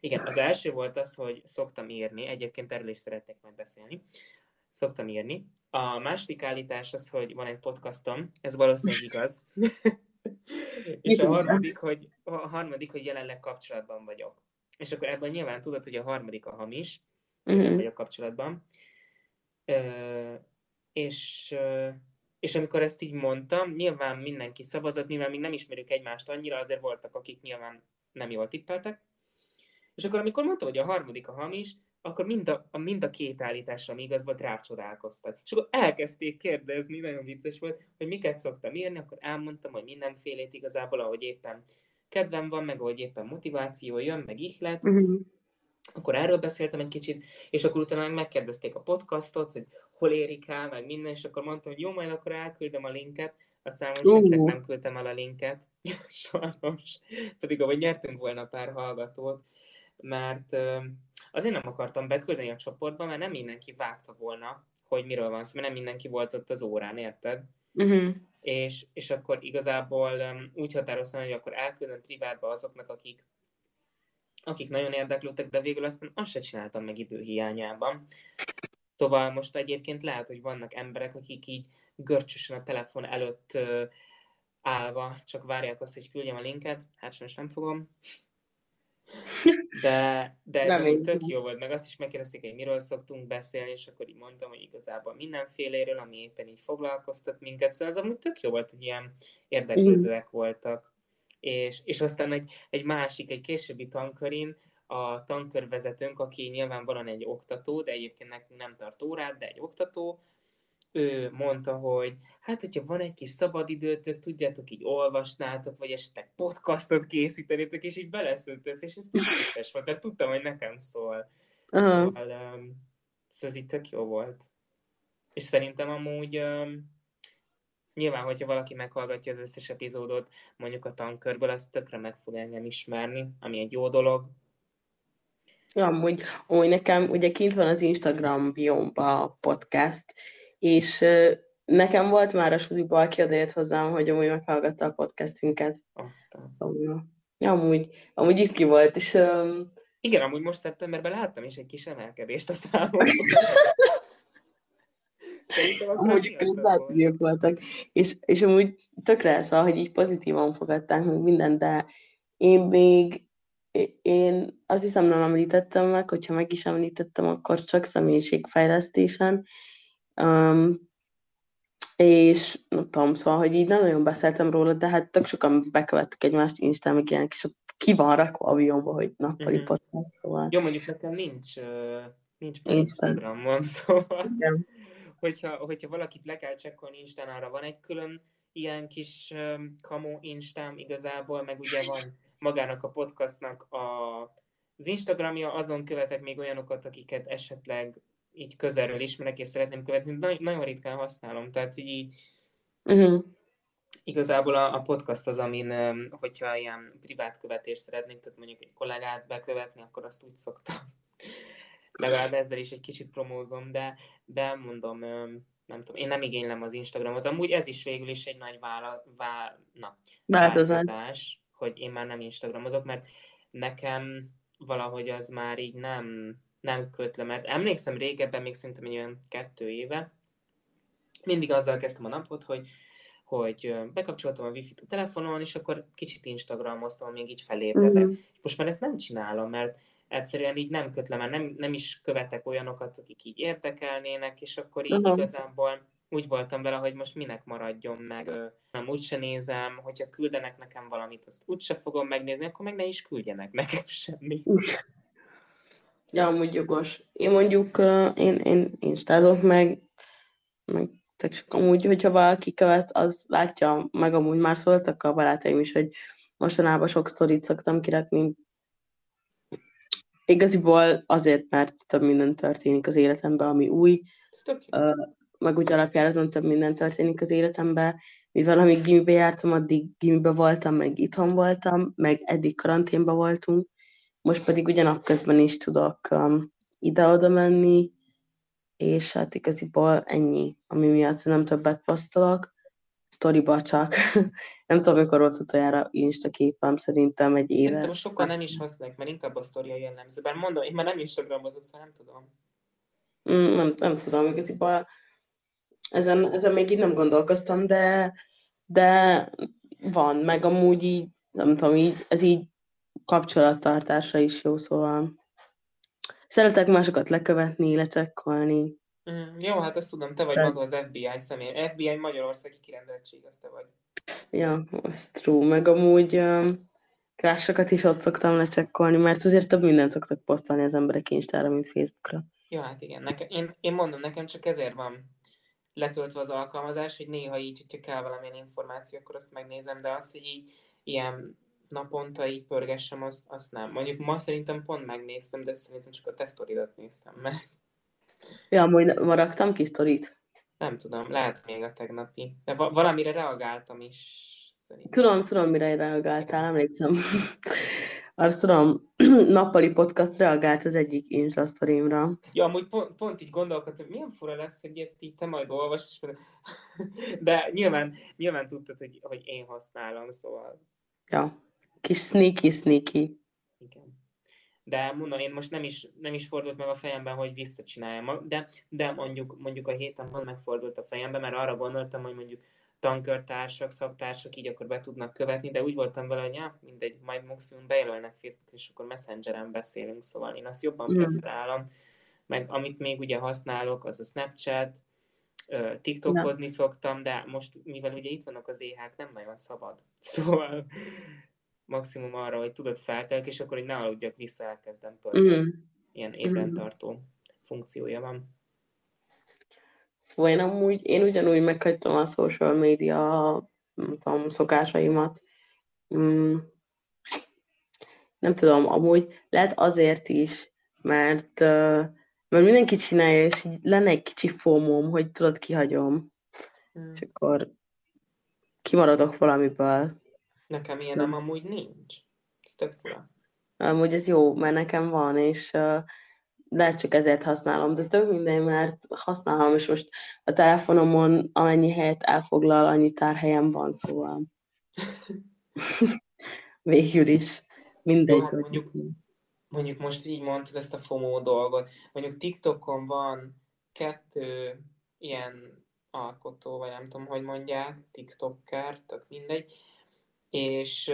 Igen, az első volt az, hogy szoktam írni, egyébként erről is szeretnék majd beszélni. Szoktam írni. A második állítás az, hogy van egy podcastom, ez valószínűleg igaz. és a harmadik, hogy, a harmadik, hogy jelenleg kapcsolatban vagyok. És akkor ebben nyilván tudod, hogy a harmadik a hamis, uh-huh. vagy a kapcsolatban. Ö, és és amikor ezt így mondtam, nyilván mindenki szavazott, mivel még nem ismerjük egymást annyira, azért voltak, akik nyilván nem jól tippeltek. És akkor amikor mondtam, hogy a harmadik a hamis, akkor mind a, a, mind a két állításra, ami igaz volt, rácsodálkoztak. És akkor elkezdték kérdezni, nagyon vicces volt, hogy miket szoktam írni, akkor elmondtam, hogy mindenfélét igazából, ahogy éppen kedvem van, meg ahogy éppen motiváció jön, meg ihlet. Uh-huh. Akkor erről beszéltem egy kicsit, és akkor utána meg megkérdezték a podcastot, hogy hol érik el, meg minden, és akkor mondtam, hogy jó, majd akkor elküldöm a linket, aztán most uh. nem küldtem el a linket, sajnos, pedig ahogy nyertünk volna pár hallgatót, mert azért nem akartam beküldeni a csoportba, mert nem mindenki vágta volna, hogy miről van szó, mert nem mindenki volt ott az órán, érted? Uh-huh. És, és akkor igazából úgy határoztam, hogy akkor elküldöm privátba azoknak, akik akik nagyon érdeklődtek, de végül aztán azt se csináltam meg időhiányában. Szóval most egyébként lehet, hogy vannak emberek, akik így görcsösen a telefon előtt állva, csak várják azt, hogy küldjem a linket, hát sajnos nem fogom. De, de ez amúgy tök jó volt, meg azt is megkérdezték, hogy miről szoktunk beszélni, és akkor így mondtam, hogy igazából mindenféléről, ami éppen így foglalkoztat minket, szóval az amúgy tök jó volt, hogy ilyen érdeklődőek voltak. És, és aztán egy, egy másik, egy későbbi tankörin a tankörvezetőnk, aki nyilvánvalóan egy oktató, de egyébként nekünk nem tart órát, de egy oktató, ő mondta, hogy hát, hogyha van egy kis szabadidőtök, tudjátok, így olvasnátok, vagy esetleg podcastot készítenétek, és így beleszültesz, és ez vicces volt, tehát tudtam, hogy nekem szól. Uh-huh. Szóval, um, szóval ez így tök jó volt. És szerintem amúgy um, nyilván, hogyha valaki meghallgatja az összes epizódot, mondjuk a tankörből, az tökre meg fog engem ismerni, ami egy jó dolog. Amúgy, amúgy nekem ugye kint van az Instagram biomba a podcast, és nekem volt már a suliba, aki odajött hozzám, hogy amúgy meghallgatta a podcastünket. Aztán. Amúgy, amúgy itt ki volt, és... Um... Igen, amúgy most szeptemberben láttam is egy kis emelkedést a számon. Amúgy közvetlenül voltak, és, és amúgy tökre szóval, hogy így pozitívan fogadták meg mindent, de én még én azt hiszem nem említettem meg, hogyha meg is említettem, akkor csak személyiségfejlesztésen, Um, és nem tudom, szóval, hogy így nem nagyon beszéltem róla, de hát tök sokan bekövettük egymást Instán, meg ilyenek, és ott ki van rakva aviónba, hogy nappali mm-hmm. podcast, szóval. Jó, mondjuk nekem nincs, nincs Instagramon, szóval, Igen. Hogyha, hogyha valakit le kell csekkolni Instán, arra van egy külön ilyen kis um, kamu Instám igazából, meg ugye van magának a podcastnak a, az Instagramja, azon követek még olyanokat, akiket esetleg így közelről ismerek, és szeretném követni, de nagyon ritkán használom, tehát így uh-huh. igazából a, a podcast az, amin, hogyha ilyen privát követést szeretnék, tehát mondjuk egy kollégát bekövetni, akkor azt úgy szoktam. Legalább ezzel is egy kicsit promózom, de, de mondom, nem tudom, én nem igénylem az Instagramot. Amúgy ez is végül is egy nagy vála, vá, na, változás. változás, hogy én már nem Instagramozok, mert nekem valahogy az már így nem, nem köt le, mert emlékszem régebben, még szerintem egy olyan kettő éve, mindig azzal kezdtem a napot, hogy, hogy bekapcsoltam a wifi-t a telefonon, és akkor kicsit Instagramoztam, még így felébredek. Mm-hmm. Most már ezt nem csinálom, mert egyszerűen így nem köt le, mert nem, nem is követek olyanokat, akik így érdekelnének, és akkor így uh-huh. igazából úgy voltam vele, hogy most minek maradjon meg, nem úgyse nézem, hogyha küldenek nekem valamit, azt úgyse fogom megnézni, akkor meg ne is küldjenek nekem semmit. Ja, amúgy jogos. Én mondjuk, én, én instázok meg, meg csak amúgy, hogyha valaki követ, az látja, meg amúgy már szóltak a barátaim is, hogy mostanában sok sztorit szoktam kirakni. Igaziból azért, mert több minden történik az életemben, ami új. meg úgy alapjára azon több minden történik az életemben, mivel amíg gimibe jártam, addig gimibe voltam, meg itthon voltam, meg eddig karanténba voltunk, most pedig ugyanak közben is tudok um, ide-oda menni, és hát igaziból ennyi, ami miatt nem többet posztolok. Sztoriba csak. nem tudom, mikor volt utoljára Insta képem, szerintem egy éve. Szerintem sokan nem is használják, mert inkább a sztoria jellemző. Bár mondom, én már nem Instagramozok, szóval nem tudom. Mm, nem, nem tudom, igaziból ezen, ezen még így nem gondolkoztam, de, de van, meg amúgy így, nem tudom, így, ez így kapcsolattartásra is jó, szóval szeretek másokat lekövetni, lecsekkolni. Mm, jó, hát ezt tudom, te vagy maga az FBI személy. FBI Magyarországi kirendeltség, az te vagy. Ja, az true. Meg amúgy um, krásokat is ott szoktam lecsekkolni, mert azért több mindent szoktak posztolni az emberek Instára, mint Facebookra. Ja, hát igen. Nekem, én, én mondom, nekem csak ezért van letöltve az alkalmazás, hogy néha így, hogyha kell valamilyen információ, akkor azt megnézem, de az, hogy így ilyen naponta így pörgessem, azt, azt nem. Mondjuk ma szerintem pont megnéztem, de szerintem csak a tesztoridat néztem meg. Ja, amúgy maradtam ki sztorit. Nem tudom, lehet még a tegnapi. De va- valamire reagáltam is. Szerintem. Tudom, tudom, mire reagáltál, emlékszem. Azt tudom, nappali podcast reagált az egyik Insta sztorimra. Ja, amúgy pont, pont így gondolkodtam, hogy milyen fura lesz, hogy ezt így te majd olvasd, de nyilván, nyilván tudtad, hogy, hogy én használom, szóval. Ja. Kis sneaky, sneaky. Igen. De mondom, én most nem is, nem is fordult meg a fejemben, hogy visszacsináljam, de, de mondjuk, mondjuk a héten van megfordult a fejemben, mert arra gondoltam, hogy mondjuk tankörtársak, szaktársak így akkor be tudnak követni, de úgy voltam vele, hogy ja, mindegy, majd maximum bejelölnek Facebook, és akkor Messengeren beszélünk, szóval én azt jobban preferálom. Meg amit még ugye használok, az a Snapchat, TikTokozni ja. szoktam, de most, mivel ugye itt vannak az éhák, nem nagyon szabad. Szóval maximum arra, hogy tudod felkelk, és akkor hogy ne aludjak vissza, elkezdem tölteni. Mm. Ilyen ébrentartó mm. funkciója van. Vagy én amúgy, én ugyanúgy meghagytam a social media nem tudom, szokásaimat. Mm. Nem tudom, amúgy lehet azért is, mert, mert mindenki csinálja, és lenne egy kicsi fómom, hogy tudod, kihagyom. Mm. És akkor kimaradok valamiből. Nekem ilyen nem amúgy nincs. Ez tök fura. Amúgy ez jó, mert nekem van, és uh, lehet csak ezért használom, de tök minden, mert használom, és most a telefonomon amennyi helyet elfoglal, annyi tárhelyem van, szóval végül is mindegy. Hát mondjuk, mondjuk most így mondtad ezt a FOMO dolgot, mondjuk TikTokon van kettő ilyen alkotó, vagy nem tudom, hogy mondják, TikToker, tök mindegy, és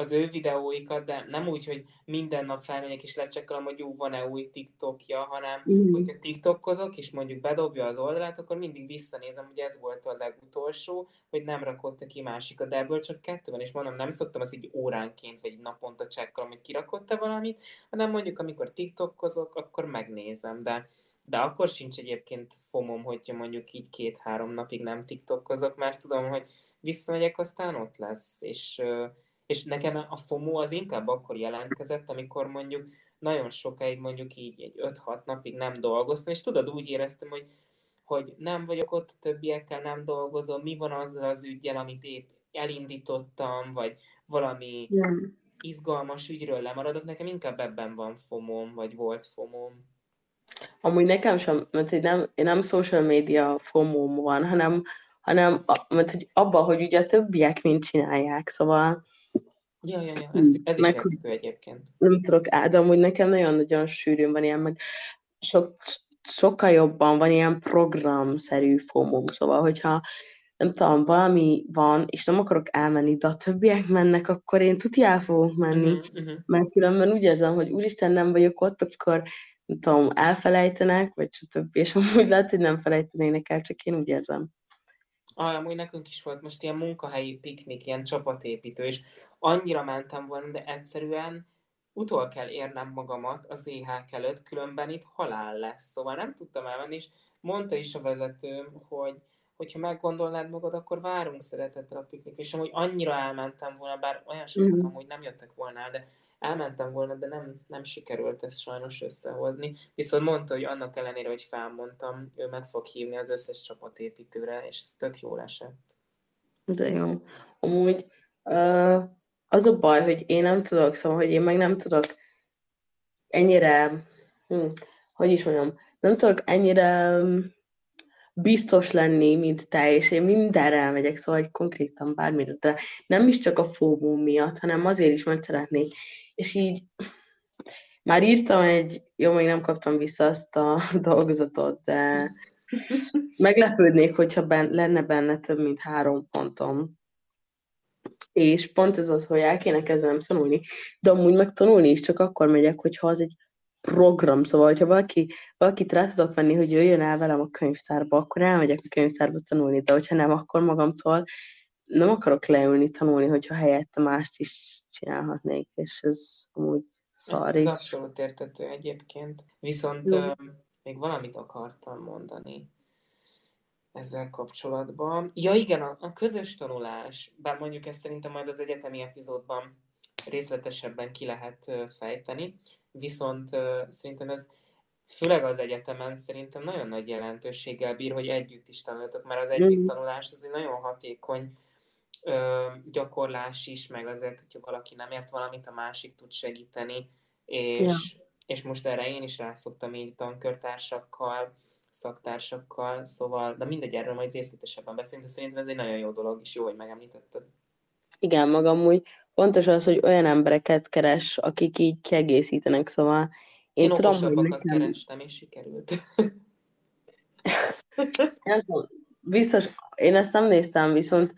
az ő videóikat, de nem úgy, hogy minden nap felmegyek és lecsekkelem, hogy jó, van-e új TikTokja, hanem mm. hogyha TikTokozok, és mondjuk bedobja az oldalát, akkor mindig visszanézem, hogy ez volt a legutolsó, hogy nem rakott ki másikat, de ebből csak kettő van, és mondom, nem szoktam az így óránként, vagy naponta csekkelem, hogy kirakott-e valamit, hanem mondjuk, amikor TikTokozok, akkor megnézem, de de akkor sincs egyébként fomom, hogyha mondjuk így két-három napig nem TikTokozok, mert tudom, hogy visszamegyek, aztán ott lesz, és és nekem a FOMO az inkább akkor jelentkezett, amikor mondjuk nagyon sokáig mondjuk így egy 5-6 napig nem dolgoztam, és tudod, úgy éreztem, hogy, hogy nem vagyok ott, többiekkel nem dolgozom, mi van azzal az ügyel, amit épp elindítottam, vagy valami yeah. izgalmas ügyről lemaradok, nekem inkább ebben van fomom, vagy volt fomom. Amúgy nekem sem, mert nem, én nem social media fomom van, hanem, hanem mert hogy abban, hogy ugye a többiek mind csinálják, szóval Ja, ja, ja, ez, ez is meg, egyébként. Nem tudok de amúgy nekem nagyon-nagyon sűrűn van ilyen, meg sok, sokkal jobban van ilyen programszerű fomom, szóval, hogyha nem tudom, valami van, és nem akarok elmenni, de a többiek mennek, akkor én tuti el fogok menni, uh-huh. mert különben úgy érzem, hogy úristen, nem vagyok ott, akkor nem tudom, elfelejtenek, vagy stb. És amúgy lehet, hogy nem felejtenének el, csak én úgy érzem. Amúgy nekünk is volt most ilyen munkahelyi piknik, ilyen csapatépítő, és annyira mentem volna, de egyszerűen utol kell érnem magamat az éhák előtt, különben itt halál lesz. Szóval nem tudtam elmenni, és mondta is a vezetőm, hogy hogyha meggondolnád magad, akkor várunk szeretettel a piknik. És amúgy annyira elmentem volna, bár olyan sokan mm. amúgy nem jöttek volna de elmentem volna, de nem, nem sikerült ezt sajnos összehozni. Viszont mondta, hogy annak ellenére, hogy felmondtam, ő meg fog hívni az összes csapatépítőre, és ez tök jól esett. De jó. Amúgy uh, az a baj, hogy én nem tudok, szóval, hogy én meg nem tudok ennyire, hm, hogy is mondjam, nem tudok ennyire hm, biztos lenni, mint te, és én mindenre elmegyek, szóval hogy konkrétan bármire, de nem is csak a fóbó miatt, hanem azért is, mert szeretnék. És így már írtam egy, jó, még nem kaptam vissza azt a dolgozatot, de meglepődnék, hogyha ben, lenne benne több mint három pontom és pont ez az, hogy el kéne kezdenem tanulni, de amúgy meg tanulni is csak akkor megyek, hogyha az egy program, szóval, hogyha valaki, valakit rá tudok venni, hogy jöjjön el velem a könyvtárba, akkor elmegyek a könyvtárba tanulni, de hogyha nem, akkor magamtól nem akarok leülni tanulni, hogyha helyette mást is csinálhatnék, és ez amúgy szar Ez, abszolút értető egyébként. Viszont uh, még valamit akartam mondani ezzel kapcsolatban. Ja igen, a, a közös tanulás, bár mondjuk ezt szerintem majd az egyetemi epizódban részletesebben ki lehet fejteni, viszont szerintem ez főleg az egyetemen szerintem nagyon nagy jelentőséggel bír, hogy együtt is tanultok, mert az együtt tanulás az egy nagyon hatékony ö, gyakorlás is, meg azért, hogyha valaki nem ért valamit, a másik tud segíteni, és, ja. és most erre én is rászoktam így tankörtársakkal, szaktársakkal, szóval, de mindegy, erről majd részletesebben beszélünk, de szerintem ez egy nagyon jó dolog, és jó, hogy megemlítetted. Igen, magam úgy fontos az, hogy olyan embereket keres, akik így kiegészítenek, szóval én, én tudom, hogy nekem... kerestem, és sikerült. nem tudom, biztos, én ezt nem néztem, viszont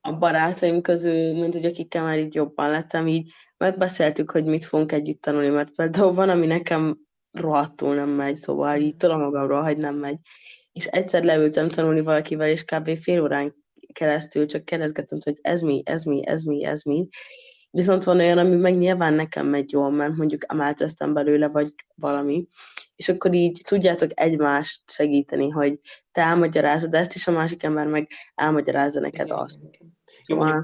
a barátaim közül, mint hogy akikkel már így jobban lettem, így megbeszéltük, hogy mit fogunk együtt tanulni, mert például van, ami nekem rohadtul nem megy, szóval így tudom magamról, hogy nem megy. És egyszer leültem tanulni valakivel, és kb. fél órán keresztül csak kérdezgettem, hogy ez mi, ez mi, ez mi, ez mi. Viszont van olyan, ami meg nyilván nekem megy jól, mert mondjuk emelteztem belőle, vagy valami. És akkor így tudjátok egymást segíteni, hogy te elmagyarázod ezt, és a másik ember meg elmagyarázza neked igen, azt. Igen. Szóval... Jó,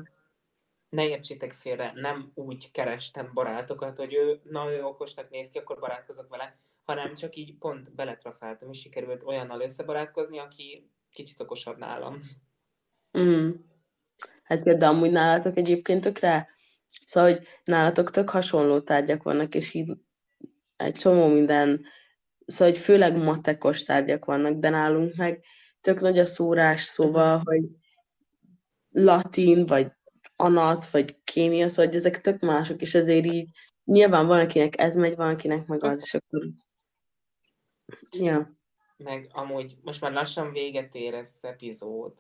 ne értsétek félre, nem úgy kerestem barátokat, hogy ő, na ő okosnak néz ki, akkor barátkozok vele, hanem csak így pont beletrafáltam, és sikerült olyannal összebarátkozni, aki kicsit okosabb nálam. Mm. Hát de amúgy nálatok egyébként tökre, szóval, hogy nálatok tök hasonló tárgyak vannak, és így egy csomó minden, szóval, hogy főleg matekos tárgyak vannak, de nálunk meg tök nagy a szórás, szóval, uh-huh. hogy latin, vagy anat, vagy kémia, szóval, hogy ezek tök mások, és ezért így nyilván van, akinek ez megy, van, akinek meg az, és akkor... Ja. Meg amúgy most már lassan véget ér ez az epizód,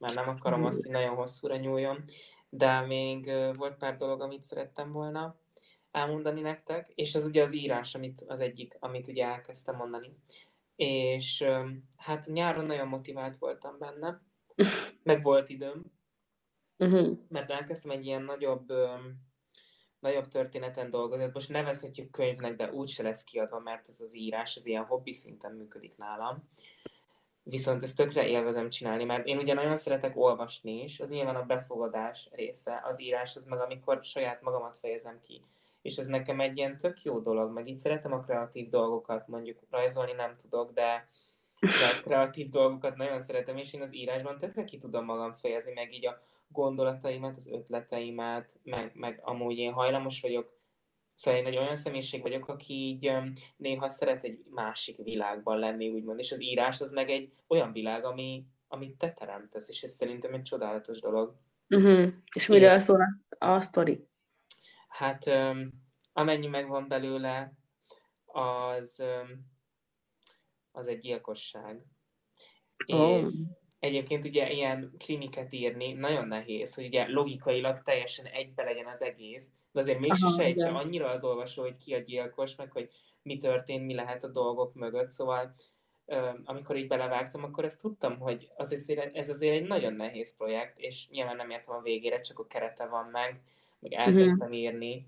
már nem akarom azt, hogy nagyon hosszúra nyúljon, de még volt pár dolog, amit szerettem volna elmondani nektek, és az ugye az írás, amit az egyik, amit ugye elkezdtem mondani. És hát nyáron nagyon motivált voltam benne, meg volt időm, uh-huh. mert elkezdtem egy ilyen nagyobb, nagyobb történeten dolgozni. Most nevezhetjük könyvnek, de úgyse lesz kiadva, mert ez az írás, az ilyen hobbi szinten működik nálam viszont ezt tökre élvezem csinálni, mert én ugye nagyon szeretek olvasni is, az nyilván a befogadás része, az írás az meg, amikor saját magamat fejezem ki. És ez nekem egy ilyen tök jó dolog, meg így szeretem a kreatív dolgokat, mondjuk rajzolni nem tudok, de, de a kreatív dolgokat nagyon szeretem, és én az írásban tökre ki tudom magam fejezni, meg így a gondolataimat, az ötleteimet, meg, meg amúgy én hajlamos vagyok Szóval én egy olyan személyiség vagyok, aki így néha szeret egy másik világban lenni, úgymond, és az írás az meg egy olyan világ, ami, amit te teremtesz, és ez szerintem egy csodálatos dolog. Uh-huh. És miről szól a, a sztori? Hát um, amennyi megvan belőle, az, um, az egy gyilkosság. Oh. És egyébként ugye ilyen krimiket írni nagyon nehéz, hogy ugye logikailag teljesen egybe legyen az egész, de azért mégse sejtse annyira az olvasó, hogy ki a gyilkos, meg hogy mi történt, mi lehet a dolgok mögött, szóval amikor így belevágtam, akkor ezt tudtam, hogy az azért, ez azért egy nagyon nehéz projekt, és nyilván nem értem a végére, csak a kerete van meg, meg mhm. elkezdtem uh-huh. írni,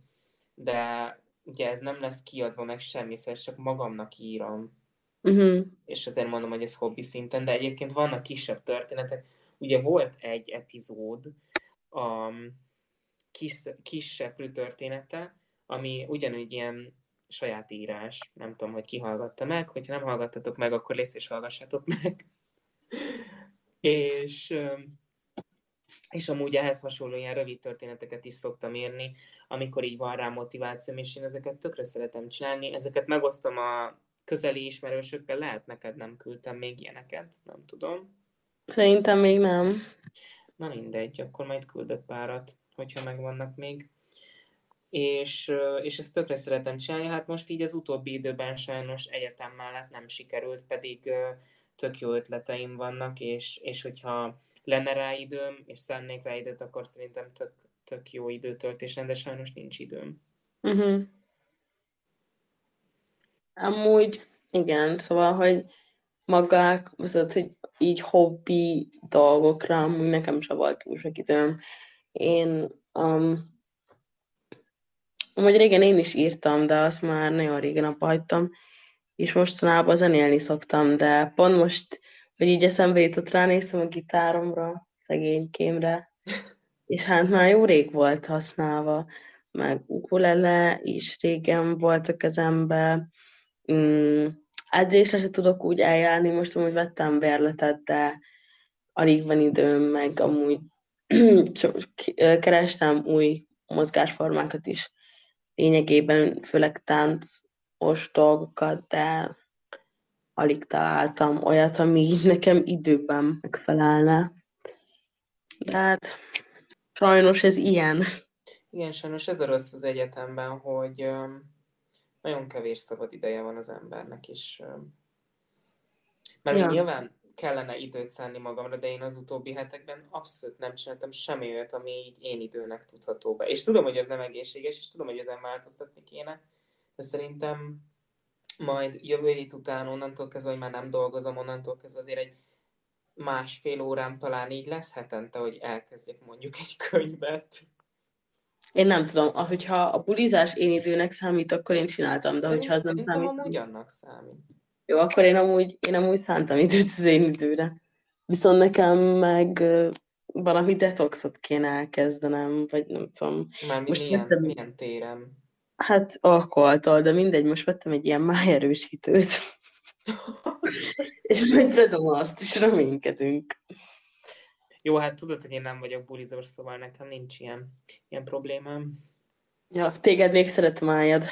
de ugye ez nem lesz kiadva meg semmi, szóval csak magamnak írom. Uh-huh. És azért mondom, hogy ez hobbi szinten, de egyébként vannak kisebb történetek. Ugye volt egy epizód, um, kis, kis seprű története, ami ugyanúgy ilyen saját írás. Nem tudom, hogy ki hallgatta meg, hogyha nem hallgattatok meg, akkor légy és hallgassátok meg. és, és amúgy ehhez hasonló ilyen rövid történeteket is szoktam írni, amikor így van rá motivációm, és én ezeket tökre szeretem csinálni. Ezeket megosztom a közeli ismerősökkel, lehet neked nem küldtem még ilyeneket, nem tudom. Szerintem még nem. Na mindegy, akkor majd küldök párat hogyha megvannak még. És, és ezt tökre szeretem csinálni, hát most így az utóbbi időben sajnos egyetem mellett nem sikerült, pedig tök jó ötleteim vannak, és, és hogyha lenne rá időm, és szennék rá időt, akkor szerintem tök, tök jó időtöltés de sajnos nincs időm. Uh-huh. Amúgy igen, szóval, hogy magák, szóval, hogy így hobbi dolgokra, amúgy nekem sem volt túl sok időm. Én um, amúgy régen én is írtam, de azt már nagyon régen abba hagytam, és mostanában zenélni szoktam, de pont most, hogy így eszembe jutott, ránéztem a gitáromra, szegénykémre, és hát már jó rég volt használva, meg ukulele is régen volt a kezembe, mm, edzésre se tudok úgy eljárni, most amúgy vettem bérletet, de alig van időm, meg amúgy kerestem új mozgásformákat is, lényegében főleg táncos dolgokat, de alig találtam olyat, ami nekem időben megfelelne. De hát sajnos ez ilyen. Igen, sajnos ez a rossz az egyetemben, hogy nagyon kevés szabad ideje van az embernek is. Mert ja. nyilván kellene időt szánni magamra, de én az utóbbi hetekben abszolút nem csináltam semmi olyat, ami így én időnek tudható be. És tudom, hogy ez nem egészséges, és tudom, hogy ezen változtatni kéne, de szerintem majd jövő hét után onnantól kezdve, hogy már nem dolgozom, onnantól kezdve azért egy másfél órám talán így lesz hetente, hogy elkezdjek mondjuk egy könyvet. Én nem tudom, hogyha a bulizás én időnek számít, akkor én csináltam, de, de hogyha az nem számít... amúgy annak számít. Jó, akkor én amúgy, én amúgy szántam időt az én időre. Viszont nekem meg valami detoxot kéne elkezdenem, vagy nem tudom. Már most milyen, vettem, milyen téren? Hát alkoholtól, de mindegy, most vettem egy ilyen májerősítőt. és majd szedom azt, és reménykedünk. Jó, hát tudod, hogy én nem vagyok bulizós, szóval nekem nincs ilyen, ilyen problémám. Ja, téged még szeret májad.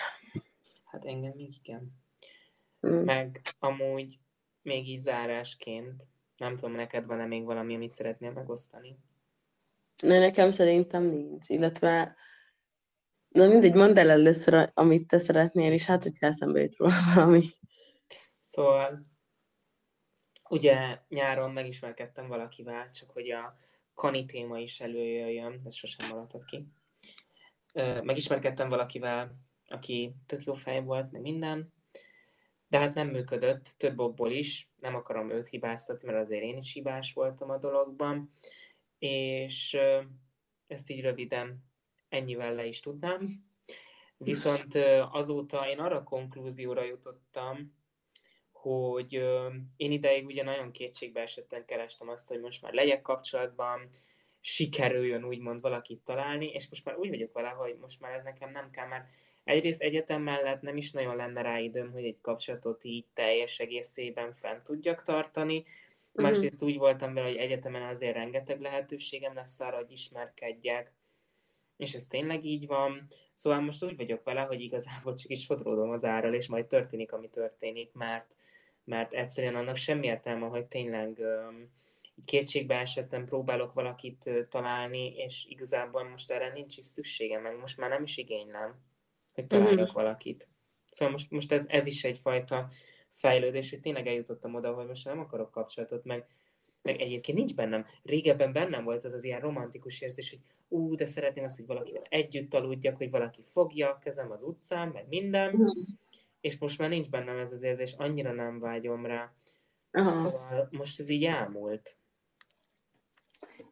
Hát engem még igen. Mm. Meg amúgy még így zárásként, nem tudom, neked van-e még valami, amit szeretnél megosztani? Ne, nekem szerintem nincs, illetve na mindegy, mondd el először, amit te szeretnél, és hát, hogyha eszembe jut róla valami. Szóval, ugye nyáron megismerkedtem valakivel, csak hogy a kani téma is előjöjjön, ez sosem maradhat ki. Megismerkedtem valakivel, aki tök jó fej volt, meg minden, de hát nem működött, több okból is, nem akarom őt hibáztatni, mert azért én is hibás voltam a dologban, és ezt így röviden ennyivel le is tudnám. Viszont azóta én arra konklúzióra jutottam, hogy én ideig ugye nagyon kétségbe esetten kerestem azt, hogy most már legyek kapcsolatban, sikerüljön úgymond valakit találni, és most már úgy vagyok vele, hogy most már ez nekem nem kell, mert egyrészt egyetem mellett nem is nagyon lenne rá időm, hogy egy kapcsolatot így teljes egészében fent tudjak tartani. Mhm. Másrészt úgy voltam vele, hogy egyetemen azért rengeteg lehetőségem lesz arra, hogy ismerkedjek, és ez tényleg így van. Szóval most úgy vagyok vele, hogy igazából csak is fodródom az árral, és majd történik, ami történik, mert, mert egyszerűen annak semmi értelme, hogy tényleg um, kétségbe esettem, próbálok valakit találni, és igazából most erre nincs is szükségem, meg most már nem is igénylem hogy találjak mm-hmm. valakit. Szóval most, most ez, ez is egyfajta fejlődés, hogy tényleg eljutottam oda, hogy most nem akarok kapcsolatot, meg, meg egyébként nincs bennem. Régebben bennem volt az az ilyen romantikus érzés, hogy ú, de szeretném azt, hogy valakivel együtt aludjak, hogy valaki fogja a kezem az utcán, meg minden, mm. és most már nincs bennem ez az érzés, annyira nem vágyom rá. Aha. Szóval most ez így elmúlt.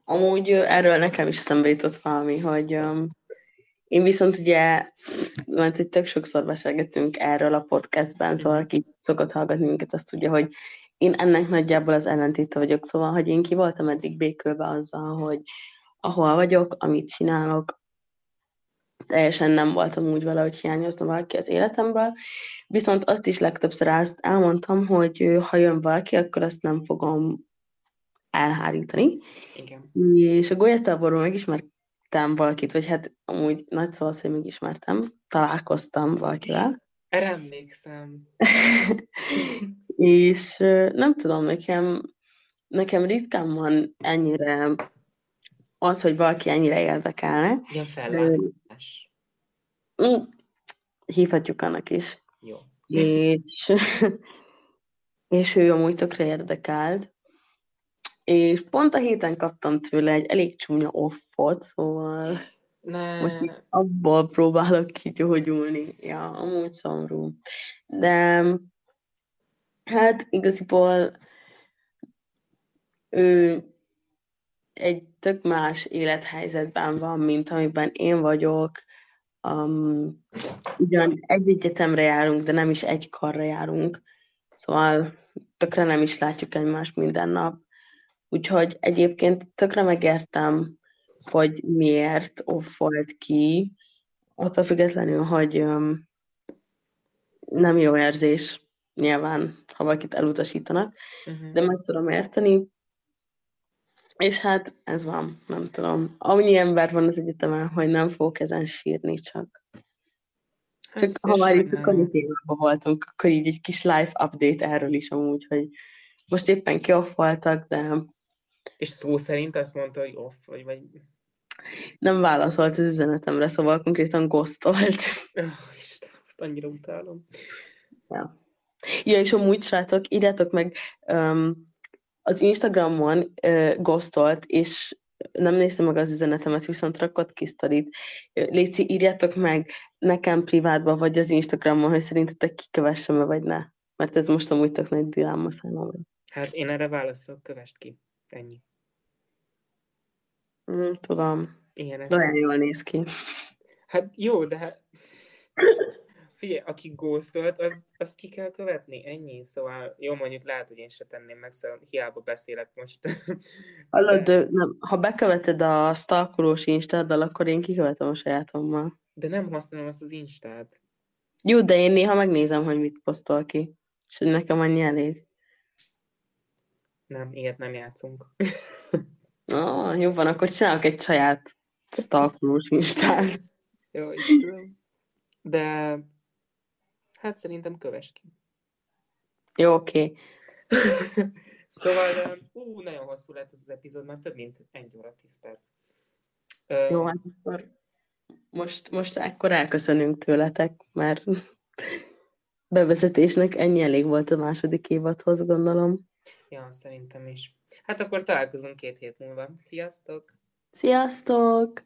Amúgy erről nekem is eszembe jutott valami, hogy um, én viszont ugye, mert hogy tök sokszor beszélgetünk erről a podcastben, szóval aki szokott hallgatni minket, azt tudja, hogy én ennek nagyjából az ellentéte vagyok, szóval, hogy én ki voltam eddig békülve azzal, hogy ahol vagyok, amit csinálok, teljesen nem voltam úgy vele, hogy hiányozna valaki az életemből, viszont azt is legtöbbször azt elmondtam, hogy ha jön valaki, akkor azt nem fogom elhárítani. Igen. És a megismert megismertem valakit, vagy hát amúgy nagy szó az, hogy megismertem, találkoztam valakivel. Erre emlékszem. és nem tudom, nekem, nekem ritkán van ennyire az, hogy valaki ennyire érdekelne. Ilyen fellátás. Mm, hívhatjuk annak is. Jó. És, és ő amúgy tökre érdekelt, és pont a héten kaptam tőle egy elég csúnya offot, szóval ne. most abból próbálok kigyógyulni. Ja, amúgy szomorú. De hát igaziból ő egy tök más élethelyzetben van, mint amiben én vagyok. Um, ugyan egy egyetemre járunk, de nem is egy karra járunk. Szóval tökre nem is látjuk egymást minden nap. Úgyhogy egyébként tökre megértem, hogy miért offolt ki, attól függetlenül, hogy um, nem jó érzés nyilván, ha valakit elutasítanak, uh-huh. de meg tudom érteni, és hát ez van, nem tudom. Annyi ember van az egyetemen, hogy nem fogok ezen sírni, csak hát csak ha már itt a témában voltunk, akkor így egy kis live update erről is amúgy, hogy most éppen kioffoltak, de és szó szerint azt mondta, hogy off, vagy... vagy... Nem válaszolt az üzenetemre, szóval konkrétan ghostolt. Oh, Isten, azt annyira utálom. Ja. Ja, és amúgy, srácok, írjátok meg um, az Instagramon uh, gosztolt, és nem néztem meg az üzenetemet, viszont rakott ki sztorit. Léci, írjátok meg nekem privátba, vagy az Instagramon, hogy szerintetek kikövessem-e, vagy ne. Mert ez most amúgy tök nagy dilemma számomra. Hát én erre válaszolok, kövest ki. Ennyi. Mm, tudom. Ilyen olyan jól néz ki. Hát jó, de hát... Figyelj, aki ghostolt, az, azt ki kell követni, ennyi. Szóval jó, mondjuk lehet, hogy én se tenném meg, szóval hiába beszélek most. Hallod, de... nem, ha beköveted a stalkolós instáddal, akkor én kikövetem a sajátommal. De nem használom azt az instát. Jó, de én néha megnézem, hogy mit posztol ki. És hogy nekem annyi elég. Nem, ilyet nem játszunk. ah, jó van, akkor csinálok egy saját stalkolós instát. jó, így tudom. De hát szerintem kövess ki. Jó, oké. Okay. szóval, ú, nagyon hosszú lett ez az epizód, már több mint egy óra, tíz perc. Jó, hát akkor most, most akkor elköszönünk tőletek, mert bevezetésnek ennyi elég volt a második évadhoz, gondolom. Ja, szerintem is. Hát akkor találkozunk két hét múlva. Sziasztok! Sziasztok!